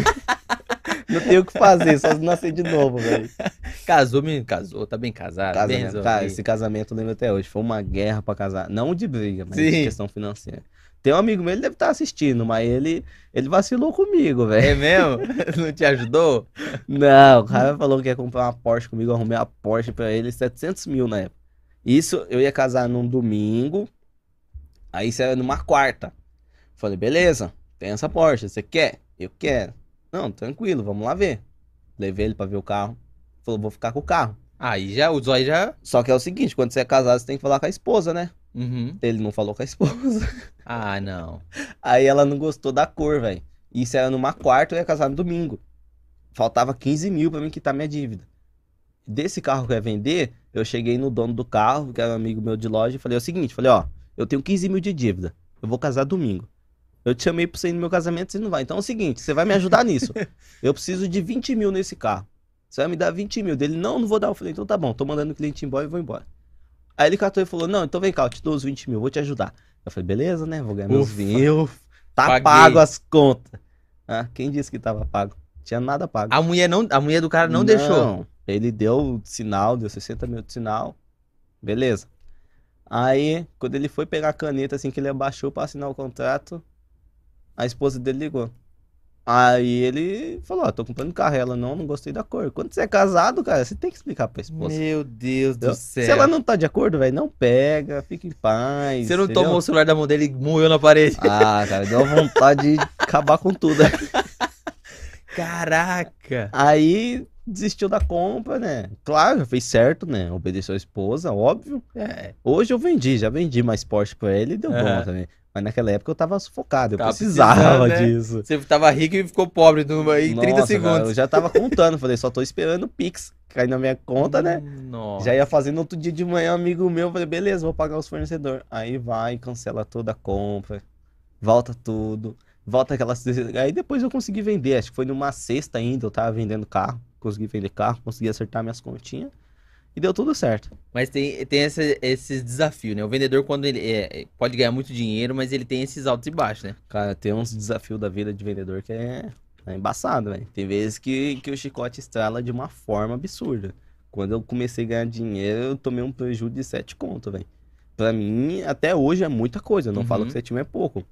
Não tem o que fazer, só nascer de novo, velho. casou, menino, casou, tá bem casado, bem Casamento. resolvido. Cara, esse casamento eu lembro até hoje. Foi uma guerra pra casar. Não de briga, mas Sim. de questão financeira. Tem um amigo meu, ele deve estar assistindo, mas ele, ele vacilou comigo, velho. É mesmo? Não te ajudou? Não, o cara falou que ia comprar uma Porsche comigo, eu arrumei a Porsche pra ele, 700 mil na época. Isso, eu ia casar num domingo, aí isso era numa quarta. Falei, beleza, tem essa Porsche, você quer? Eu quero. Não, tranquilo, vamos lá ver. Levei ele pra ver o carro. Falou, vou ficar com o carro. Aí já, o zóio já... Só que é o seguinte, quando você é casado, você tem que falar com a esposa, né? Uhum. Ele não falou com a esposa. Ah, não. Aí ela não gostou da cor, velho. Isso era numa quarta, eu ia casar no domingo. Faltava 15 mil pra mim quitar minha dívida. Desse carro que eu ia vender, eu cheguei no dono do carro, que era um amigo meu de loja, e falei o seguinte, falei, ó, eu tenho 15 mil de dívida. Eu vou casar domingo. Eu te chamei pra você ir no meu casamento, você não vai. Então é o seguinte, você vai me ajudar nisso. Eu preciso de 20 mil nesse carro. Você vai me dar 20 mil. Dele, não, não vou dar. Eu falei, então tá bom, tô mandando o cliente embora e vou embora. Aí ele catou e falou, não, então vem cá, eu te dou os 20 mil, vou te ajudar. Eu falei, beleza, né? Vou ganhar meus Ufa. 20 mil. Tá Paguei. pago as contas. Ah, quem disse que tava pago? Tinha nada pago. A mulher, não, a mulher do cara não, deixou. Ele deu sinal, deu 60 mil de sinal. Beleza. Aí, quando ele foi pegar a caneta, assim que ele abaixou pra assinar o contrato, a esposa dele ligou. Aí ele falou, ó, tô comprando carro. Ela, não, não gostei da cor. Quando você é casado, cara, você tem que explicar pra esposa. Meu Deus do entendeu? céu. Se ela não tá de acordo, velho, não pega, fica em paz. Você não entendeu? tomou o celular da mão dele e moeu na parede. Ah, cara, deu vontade de acabar com tudo. Caraca. Aí desistiu da compra, né? Claro, fez certo, né? Obedeceu a esposa, óbvio. É, Hoje eu vendi, já vendi mais Porsche pra ele e deu Aham. bom também. Mas naquela época eu tava sufocado, eu Tava precisava né? disso. você tava rico e ficou pobre numa, em 30 Nossa, segundos. cara, eu já tava contando, falei, só tô esperando o Pix cair na minha conta, né? Nossa. Já ia fazendo outro dia de manhã, um amigo meu, falei, beleza, vou pagar os fornecedores. Aí vai, cancela toda a compra, volta tudo, volta aquelas. Aí depois eu consegui vender, acho que foi numa sexta ainda, eu tava vendendo carro, consegui vender carro, consegui acertar minhas continhas e deu tudo certo. Mas tem, tem esse, esses desafios, né? O vendedor, quando ele é, pode ganhar muito dinheiro, mas ele tem esses altos e baixos, né? Cara, tem uns desafios da vida de vendedor que é, é embaçado, velho. Tem vezes que, que o chicote estrala de uma forma absurda. Quando eu comecei a ganhar dinheiro, eu tomei um prejuízo de 7 conto, velho. Pra mim, até hoje é muita coisa. Eu não falo Uhum. que 7 mil é pouco.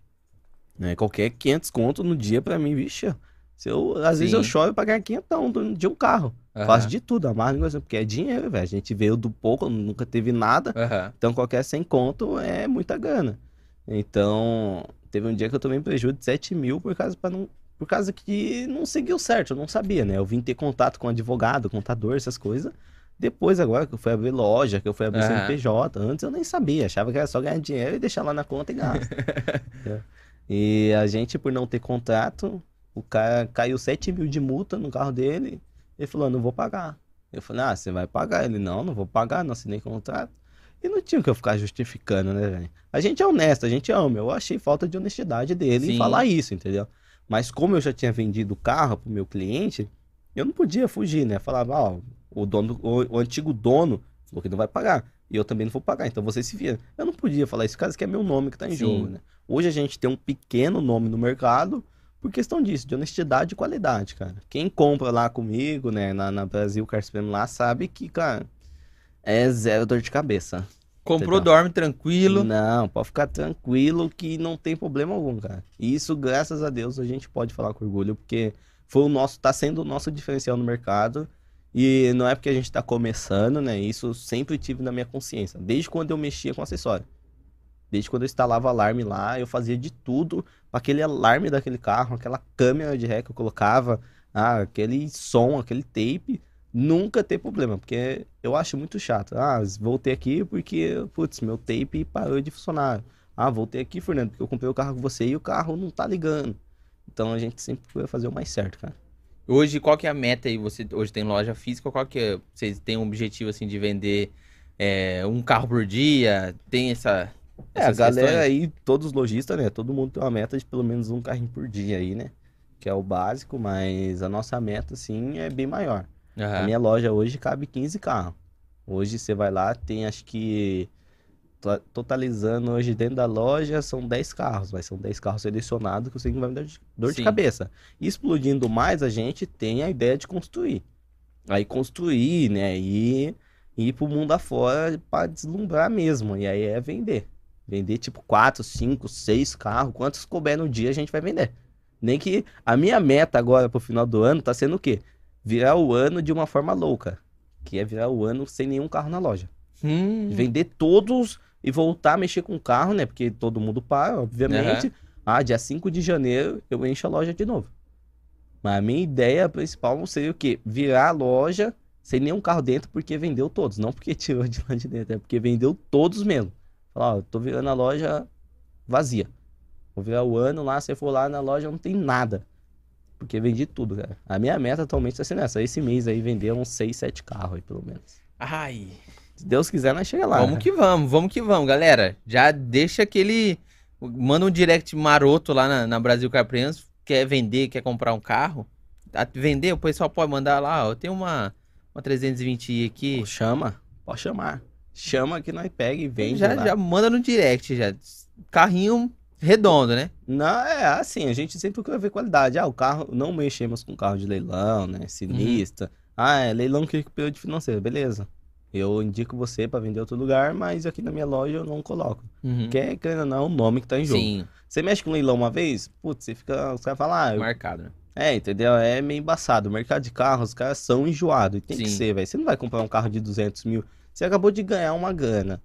Né? Qualquer 500 conto no dia, pra mim, vixe. Se eu, às vezes eu Sim. choro pra ganhar 500 do- de um carro. Aham. Faço de tudo, amarro negócio, porque é dinheiro, velho. A gente veio do pouco, nunca teve nada. Aham. Então qualquer 100 conto é muita grana. Então, teve um dia que eu tomei prejuízo de 7 mil por causa, pra não, por causa que não seguiu certo, eu não sabia, né? Eu vim ter contato com advogado, contador, essas coisas. Depois, agora que eu fui abrir loja, que eu fui abrir Aham. CNPJ, antes eu nem sabia, achava que era só ganhar dinheiro e deixar lá na conta e gastar. E a gente, por não ter contrato, O cara caiu 7 mil de multa no carro dele. Ele falou, não vou pagar. Eu falei, ah, você vai pagar. Ele, não, não vou pagar, não assinei contrato. E não tinha que eu ficar justificando, né, velho? A gente é honesto, a gente ama. Eu achei falta de honestidade dele Sim. em falar isso, entendeu? Mas como eu já tinha vendido o carro pro meu cliente, eu não podia fugir, né? Falava, ó, o dono, o, o antigo dono falou que não vai pagar. E eu também não vou pagar, então você se vira. Eu não podia falar isso, caso que é meu nome que tá em Sim. jogo, né? Hoje a gente tem um pequeno nome no mercado por questão disso, de honestidade e qualidade, cara. Quem compra lá comigo, né, na, na Brasil Car Supremo lá, sabe que, cara, é zero dor de cabeça. Comprou, Entendeu? dorme tranquilo. Não, pode ficar tranquilo que não tem problema algum, cara. E isso, graças a Deus, a gente pode falar com orgulho, porque foi o nosso, tá sendo o nosso diferencial no mercado. E não é porque a gente tá começando, né? Isso sempre tive na minha consciência, desde quando eu mexia com acessório. Desde quando eu instalava alarme lá, eu fazia de tudo para aquele alarme daquele carro, aquela câmera de ré que eu colocava, ah, aquele som, aquele tape, nunca ter problema, porque eu acho muito chato. Ah, voltei aqui porque, putz, meu tape parou de funcionar. Ah, voltei aqui, Fernando, porque eu comprei o carro com você e o carro não tá ligando. Então a gente sempre vai fazer o mais certo, cara. Hoje, qual que é a meta aí? Você hoje tem loja física, qual que é? Vocês têm um objetivo, assim, de vender é, um carro por dia? Tem essa... É, a galera questões? aí, todos os lojistas, né? Todo mundo tem uma meta de pelo menos um carrinho por dia aí, né? Que é o básico, mas a nossa meta, assim, é bem maior. A Aham. minha loja hoje cabe 15 carros. Hoje você vai lá, tem acho que. to- Totalizando hoje dentro da loja são 10 carros, mas são 10 carros selecionados que você não vai me dar dor Sim. de cabeça. E explodindo mais, a gente tem a ideia de construir. Aí construir, né? E ir pro mundo afora para deslumbrar mesmo. E aí é vender. Vender tipo 4, 5, 6 carros. Quantos couber no dia a gente vai vender. Nem que a minha meta agora pro final do ano tá sendo o quê? Virar o ano de uma forma louca. Que é virar o ano sem nenhum carro na loja. Hum, Vender todos e voltar a mexer com o carro, né? Porque todo mundo para, obviamente. Ah, dia 5 de janeiro eu encho a loja de novo. Mas a minha ideia principal seria o quê? Virar a loja sem nenhum carro dentro, porque vendeu todos. Não porque tirou de lá de dentro, é porque vendeu todos mesmo. Falar, ó, eu tô virando a loja vazia. Vou virar o ano lá, se for lá na loja não tem nada. Porque vendi tudo, cara. A minha meta atualmente tá sendo essa. Esse mês aí vender uns 6, 7 carros aí, pelo menos. Ai, Se Deus quiser, nós chega lá. vamos que vamos, vamos que vamos, galera. Já deixa aquele... Manda um direct maroto lá na, na Brasil Carprens, quer vender, quer comprar um carro. A- Vender, o pessoal pode mandar lá, ó, eu tenho uma, uma 320i aqui. Pô, Chama, pode chamar. Chama que nós pega e vende já, lá. já manda no direct, já. Carrinho redondo, né? Não, é assim, a gente sempre procura ver qualidade. Ah, o carro, não mexemos com carro de leilão, né? Sinistra. Ah, é leilão que de financeiro, beleza. Eu indico você pra vender outro lugar, mas aqui na minha loja eu não coloco. Uhum. Quer, querendo ou não, é o nome que tá em jogo. Sim, Você mexe com leilão uma vez, putz, você fica. Os caras falam, ah, eu- marcado, né? é, entendeu? É meio embaçado. O mercado de carros, os caras são enjoados. E tem que Sim. ser, velho. Você não vai comprar um carro de 200 mil. Você acabou de ganhar uma grana.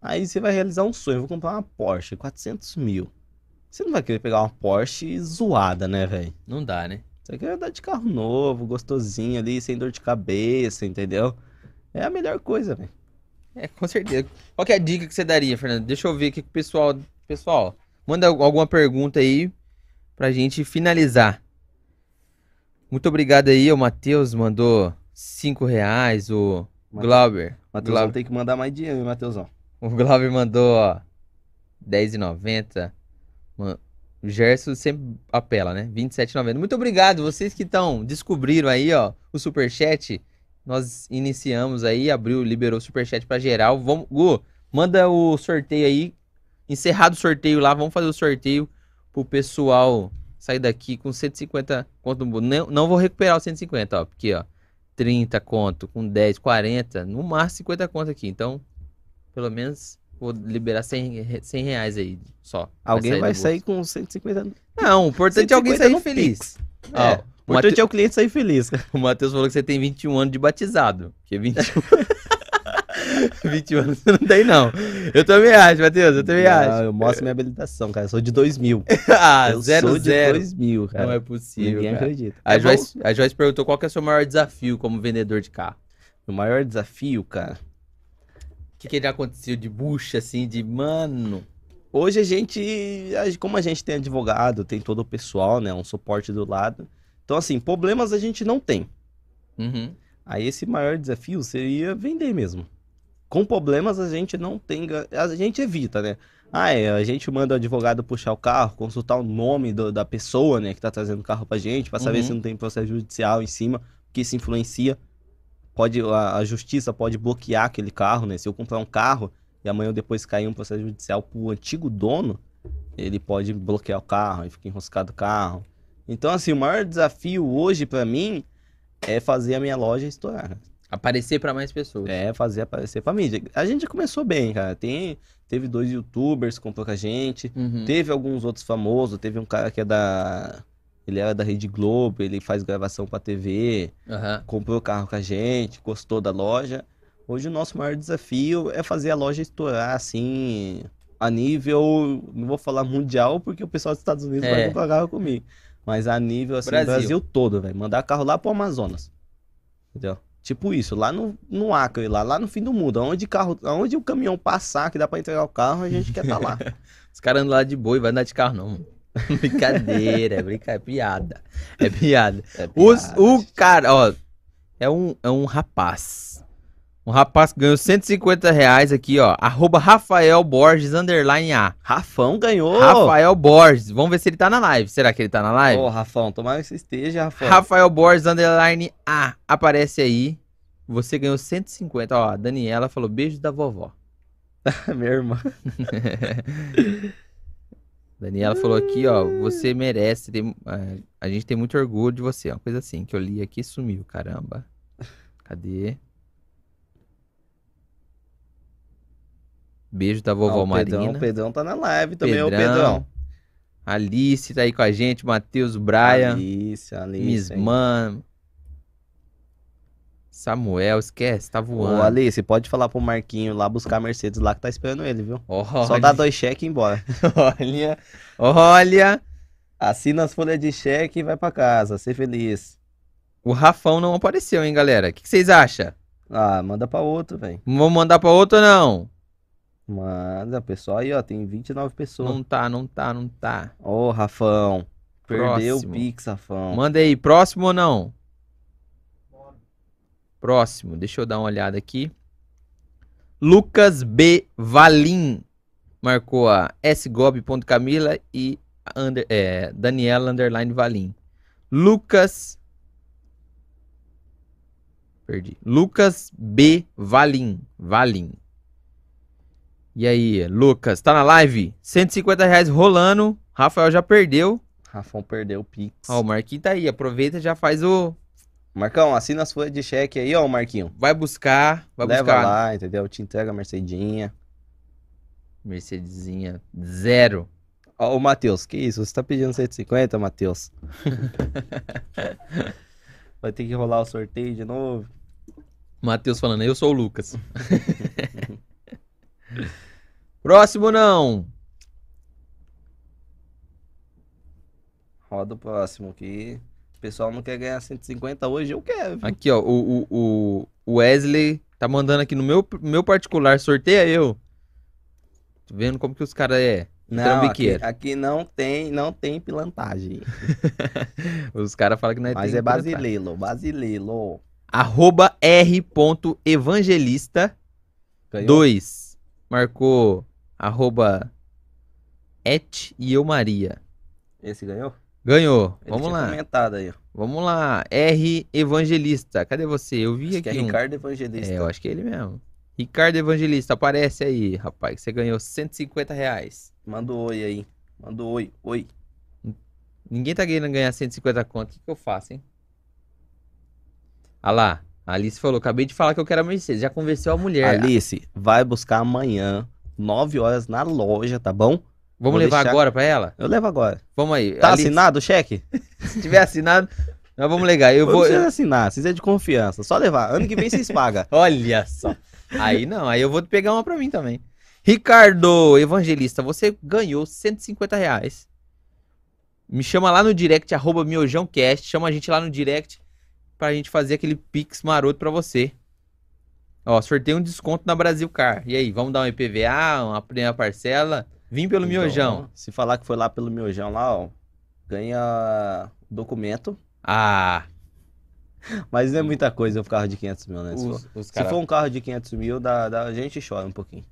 Aí você vai realizar um sonho. Eu vou comprar uma Porsche, 400 mil. Você não vai querer pegar uma Porsche zoada, né, velho? Não dá, né? Você quer andar de carro novo, gostosinho ali, sem dor de cabeça, entendeu? É a melhor coisa, velho. É, com certeza. Qual que é a dica que você daria, Fernando? Deixa eu ver aqui com o pessoal. Pessoal, manda al- alguma pergunta aí pra gente finalizar. Muito obrigado aí, o Matheus mandou 5 reais, o Glauber. Matheusão Glauber, tem que mandar mais dinheiro, hein, Matheusão. o Glauber mandou, ó, 10,90. Man- O Gerson sempre apela, né? 27,90. Muito obrigado, vocês que estão, descobriram aí, ó, o Superchat. Nós iniciamos aí, abriu, liberou o Superchat pra geral. Vamos, Gu, manda o sorteio aí. Encerrado o sorteio lá, vamos fazer o sorteio pro pessoal sair daqui com 150 conto. Não, não vou recuperar os 150, ó, porque, ó, 30 conto com 10, 40, no máximo 50 conto aqui. Então, pelo menos vou liberar 100, re- 100 reais aí só. Alguém vai sair com 150. Não, o importante é alguém 150 sair feliz. Ó, É, o importante Mate- é o cliente sair feliz. O Matheus falou que você tem 21 anos de batizado. Que 21. 21 anos você não tem, não. Eu também acho, Matheus, eu também Não, acho. eu mostro minha habilitação, cara. Eu sou de 2000. ah, eu zero, sou de zero. 2000, cara. Não é possível. Ninguém cara. acredita. A, É. Joyce, a Joyce perguntou qual que é o seu maior desafio como vendedor de carro. O maior desafio, cara. O que, que já aconteceu de bucha, assim, de mano. Hoje a gente, como a gente tem advogado, tem todo o pessoal, né? Um suporte do lado. Então, assim, problemas a gente não tem. Uhum. Aí esse maior desafio seria vender mesmo. Com problemas a gente não tem, a gente evita, né? Ah, é, a gente manda o advogado puxar o carro, consultar o nome do- da pessoa, né, que tá trazendo o carro pra gente, pra saber Uhum. se não tem processo judicial em cima, porque isso influencia. Pode, a, a justiça pode bloquear aquele carro, né? Se eu comprar um carro e amanhã ou depois cair um processo judicial pro antigo dono, ele pode bloquear o carro, aí fica enroscado o carro. Então, assim, o maior desafio hoje pra mim é fazer a minha loja estourar. Aparecer pra mais pessoas. É, fazer aparecer pra mídia. A gente já começou bem, cara. Tem, teve dois youtubers com a gente. Uhum. Teve alguns outros famosos. Teve um cara que é da. Ele era da Rede Globo, ele faz gravação pra TV. Aham. Comprou o carro com a gente, gostou da loja. Hoje o nosso maior desafio é fazer a loja estourar assim, a nível, não vou falar mundial, porque o pessoal dos Estados Unidos É. vai comprar carro comigo. Mas a nível assim, Brasil. Brasil, todo, velho. Mandar carro lá pro Amazonas. Entendeu? Tipo isso, lá no, no Acre, lá, lá no fim do mundo. Onde, carro, onde o caminhão passar, que dá pra entregar o carro, a gente quer estar lá. Os caras andam lá de boi, vai andar de carro, não. mano. Brincadeira, é brincadeira, é piada. É piada. É Os, piada. o cara, ó, é um, é um rapaz. Um rapaz que ganhou 150 reais aqui, ó. Arroba Rafael Borges, underline A. Rafão ganhou! Rafael Borges. Vamos ver se ele tá na live. Será que ele tá na live? Ô, Rafão, tomara que você esteja, Rafão. Rafael Borges, underline A. Aparece aí. Você ganhou 150. Ó, a Daniela falou beijo da vovó. Minha irmã. Daniela falou aqui, ó. Você merece. tem- é, a gente tem muito orgulho de você. Uma coisa assim que eu li aqui e sumiu, caramba. Cadê? Beijo da vovó Ó, o Pedrão, Marina. o Pedrão tá na live também, ô Pedrão. Alice tá aí com a gente. Matheus, Brian. Alice, Alice. Miss? Man. Samuel, esquece, tá Ô, voando. Alice, pode falar pro Marquinho lá buscar a Mercedes lá que tá esperando ele, viu? Olha, Só dá dois cheques e ir embora. olha, olha. Assina as folhas de cheque e vai pra casa. Ser feliz. O Rafão não apareceu, hein, galera? O que, que vocês acham? Ah, manda pra outro, velho. Vamos mandar pra outro ou não? Manda, pessoal aí, ó. Tem 29 pessoas. Não tá, não tá, não tá. Ô, Rafão. Perdeu o Pix, Rafão. Manda aí, próximo ou não? Próximo, deixa eu dar uma olhada aqui. Lucas B. Valim marcou a sgob.camila e under, é, Daniela underline Valim. Lucas. Perdi. Lucas B. Valim. Valim. E aí, Lucas, tá na live? 150 reais rolando. Rafael já perdeu. Rafão perdeu o Pix. Ó, o Marquinhos tá aí. Aproveita e já faz o. Marcão, assina as folhas de cheque aí, ó, Marquinho. Vai buscar. Vai Leva buscar. lá, entendeu? Te entrega a Mercedinha. Mercedesinha zero. Ó, ô, Matheus, que isso? Você tá pedindo 150, Matheus? Vai ter que rolar o sorteio de novo. Matheus falando, eu sou o Lucas. Próximo não. Roda o próximo aqui. O pessoal não quer ganhar 150 hoje, eu quero. viu? Aqui, ó. O, o, o Wesley tá mandando aqui no meu, meu particular. Sorteia eu. Tô vendo como que os caras é. Não, aqui, aqui não tem, não tem pilantagem. Os caras falam que não é Mas é brasileiro, brasileiro. Arroba r.evangelista Ganhou? 2. Marcou arroba et e eu Maria. Esse ganhou? Ganhou. Ele Vamos lá. comentado aí. Vamos lá. R Evangelista. Cadê você? Eu vi Acho aqui que é um. Ricardo Evangelista. É, eu acho que é ele mesmo. Ricardo Evangelista, aparece aí, rapaz. Você ganhou 150 reais. Manda um oi aí. Manda um oi, oi. Ninguém tá querendo ganhar 150 conto. O que, que eu faço, hein? Ah lá. A Alice falou: acabei de falar que eu quero a Mercedes. Já convenceu a mulher. Alice, vai buscar amanhã, 9 horas na loja, tá bom? Vamos vou levar deixar- agora pra ela? Eu levo agora. Vamos aí. Tá Alice, assinado o cheque? Se tiver assinado, nós vamos legal. Eu vou. Precisa assinar, precisa de confiança. Só levar. Ano que vem vocês pagam. Olha só. Aí não, aí eu vou pegar uma pra mim também. Ricardo Evangelista, você ganhou 150 reais. Me chama lá no direct, arroba miojãocast. Chama a gente lá no direct pra gente fazer aquele pix maroto pra você. Ó, sorteio um desconto na Brasil Car. E aí, vamos dar um IPVA, uma primeira parcela? Vim pelo Então, miojão. Se falar que foi lá pelo miojão lá, ó, ganha documento. Ah, Mas não é muita coisa um carro de 500 mil, né? Se for, os, os se for um carro de 500 mil, dá, dá- a gente chora um pouquinho.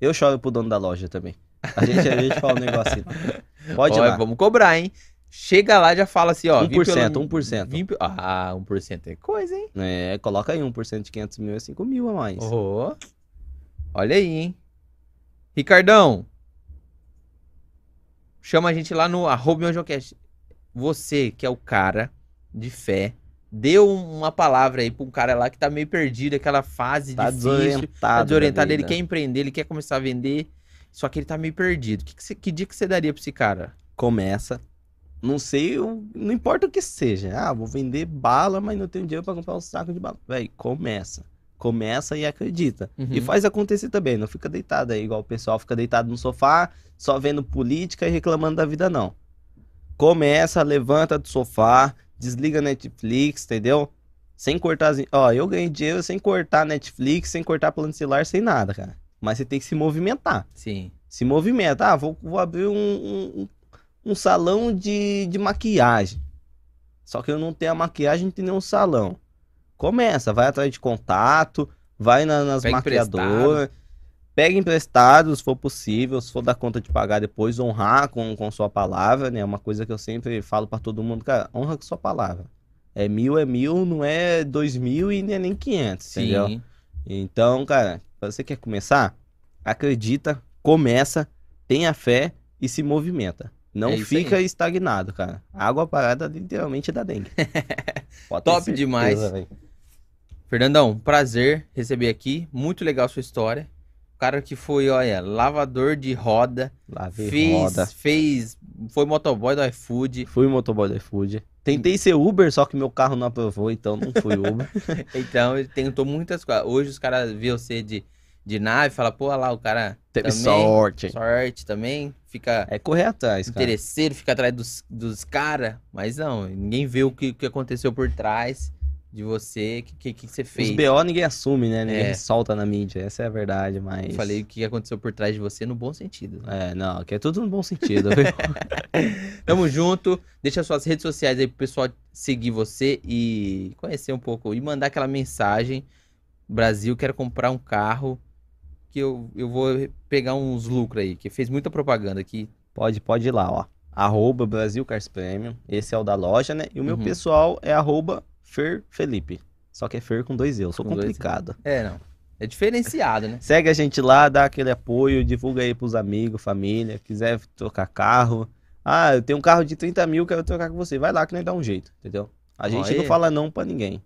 Eu choro pro dono da loja também. A gente, a gente fala um negocinho. Pode ir Ó, lá. Vamos cobrar, hein? Chega lá e já fala assim, ó. vim 1%, pelo- 1%. vim Ah, 1% é coisa, hein? É, coloca aí 1% de 500 mil é 5 mil a mais. Ô, Olha aí, hein? Ricardão. Chama a gente lá no arroba. Você, que é o cara de fé, deu uma palavra aí pra um cara lá que tá meio perdido, aquela fase Tá difícil. desorientado. Tá desorientado, ele quer empreender, ele quer começar a vender, só que ele tá meio perdido. Que, que, você- que dia que você daria pra esse cara? Começa. Não sei, o- não importa o que seja. Ah, vou vender bala, mas não tenho dinheiro pra comprar um saco de bala. Véi, começa. Começa e acredita. E Uhum. faz acontecer também. Não fica deitado aí, igual o pessoal fica deitado no sofá, só vendo política e reclamando da vida, não. Começa, levanta do sofá, desliga Netflix, entendeu? Sem cortar. as- Ó, eu ganhei dinheiro sem cortar Netflix, sem cortar plano celular, sem nada, cara. Mas você tem que se movimentar. Sim. Se movimenta. Ah, vou, vou abrir um, um, um- um salão de, de maquiagem. Só que eu não tenho a maquiagem, não tenho nenhum salão. Começa, vai atrás de contato, vai na- nas Pega maquiadoras, pega emprestado, se for possível, se for dar conta de pagar depois, honrar com, com sua palavra, né? É uma coisa que eu sempre falo pra todo mundo, cara, honra com sua palavra. É mil, é mil, não é dois mil e nem é nem quinhentos, entendeu? Sim. Então, cara, você quer começar, acredita, começa, tenha fé e se movimenta. Não É fica aí. estagnado, cara. Água parada literalmente dá dengue. Top certeza, demais. velho. Fernandão, prazer receber aqui. Muito legal sua história. O cara que foi, olha, lavador de roda, Lavei fez, roda. fez, foi motoboy do iFood. Fui motoboy do iFood. Tentei ser Uber, só que meu carro não aprovou, então não fui Uber. Então, ele tentou muitas coisas. Hoje os caras vê você de, de nave e falam, pô, lá, o cara Teve também, sorte. sorte também, fica É correr atrás, cara. interesseiro, fica atrás dos, dos caras. Mas não, ninguém vê o que, que aconteceu por trás de você, o que, que, que você Os fez. BO ninguém assume, né? Ninguém É. solta na mídia. Essa é a verdade, mas. Eu falei o que aconteceu por trás de você no bom sentido. né? É, não, que é tudo no bom sentido, viu? Tamo junto. Deixa suas redes sociais aí pro pessoal seguir você e conhecer um pouco. E mandar aquela mensagem. Brasil, quero comprar um carro. Que eu, eu vou pegar uns lucros aí. Que fez muita propaganda aqui. Pode, pode ir lá, ó. Arroba Brasil Cars Premium. Esse é o da loja, né? E o meu Uhum. pessoal é arroba Fer Felipe. Só que é Fer com dois eu. Sou Com complicado. É, não. É diferenciado, né? Segue a gente lá, dá aquele apoio, divulga aí pros amigos, família. Quiser trocar carro. Ah, eu tenho um carro de 30 mil, quero trocar com você. Vai lá que nós dá um jeito, entendeu? A gente Olha não fala não pra ninguém.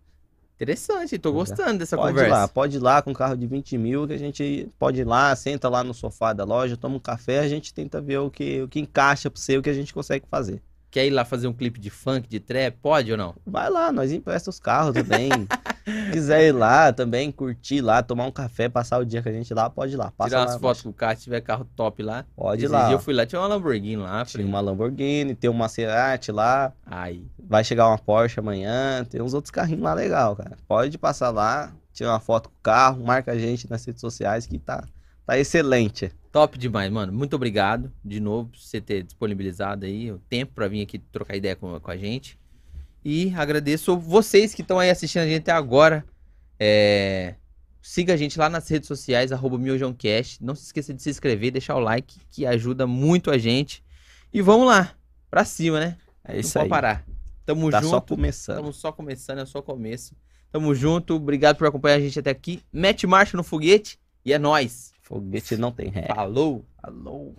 Interessante. Tô gostando dessa pode conversa. ir lá, pode ir lá com um carro de 20 mil, que a gente pode ir lá, senta lá no sofá da loja, toma um café, a gente tenta ver o que, o que encaixa pra você, o que a gente consegue fazer. Quer ir lá fazer um clipe de funk, de trap? Pode ou não? Vai lá, nós empresta os carros também. Quiser ir lá também, curtir lá, tomar um café, passar o dia com a gente lá, pode ir lá. Passa Tirar lá, umas fotos com o carro, se tiver carro top lá. Pode ir lá. dia eu fui lá, tinha uma Lamborghini lá. Tinha Falei, uma Lamborghini, tem um Maserati lá, Ai, vai chegar uma Porsche amanhã, tem uns outros carrinhos lá legal, cara. Pode passar lá, tirar uma foto com o carro, marca a gente nas redes sociais que tá, tá excelente. top demais, mano. Muito obrigado de novo por você ter disponibilizado aí o tempo pra vir aqui trocar ideia com, com a gente. E agradeço vocês que estão aí assistindo a gente até agora. É, Siga a gente lá nas redes sociais, arroba miojãocast. Não se esqueça de se inscrever, deixar o like, que ajuda muito a gente. E vamos lá, pra cima, né? É Não isso pode aí. parar. Tamo Tá junto. só começando. Estamos só começando, é só começo. Tamo junto, obrigado por acompanhar a gente até aqui. Mete marcha no foguete e é nóis. Foguete não tem ré. Falou! Alô.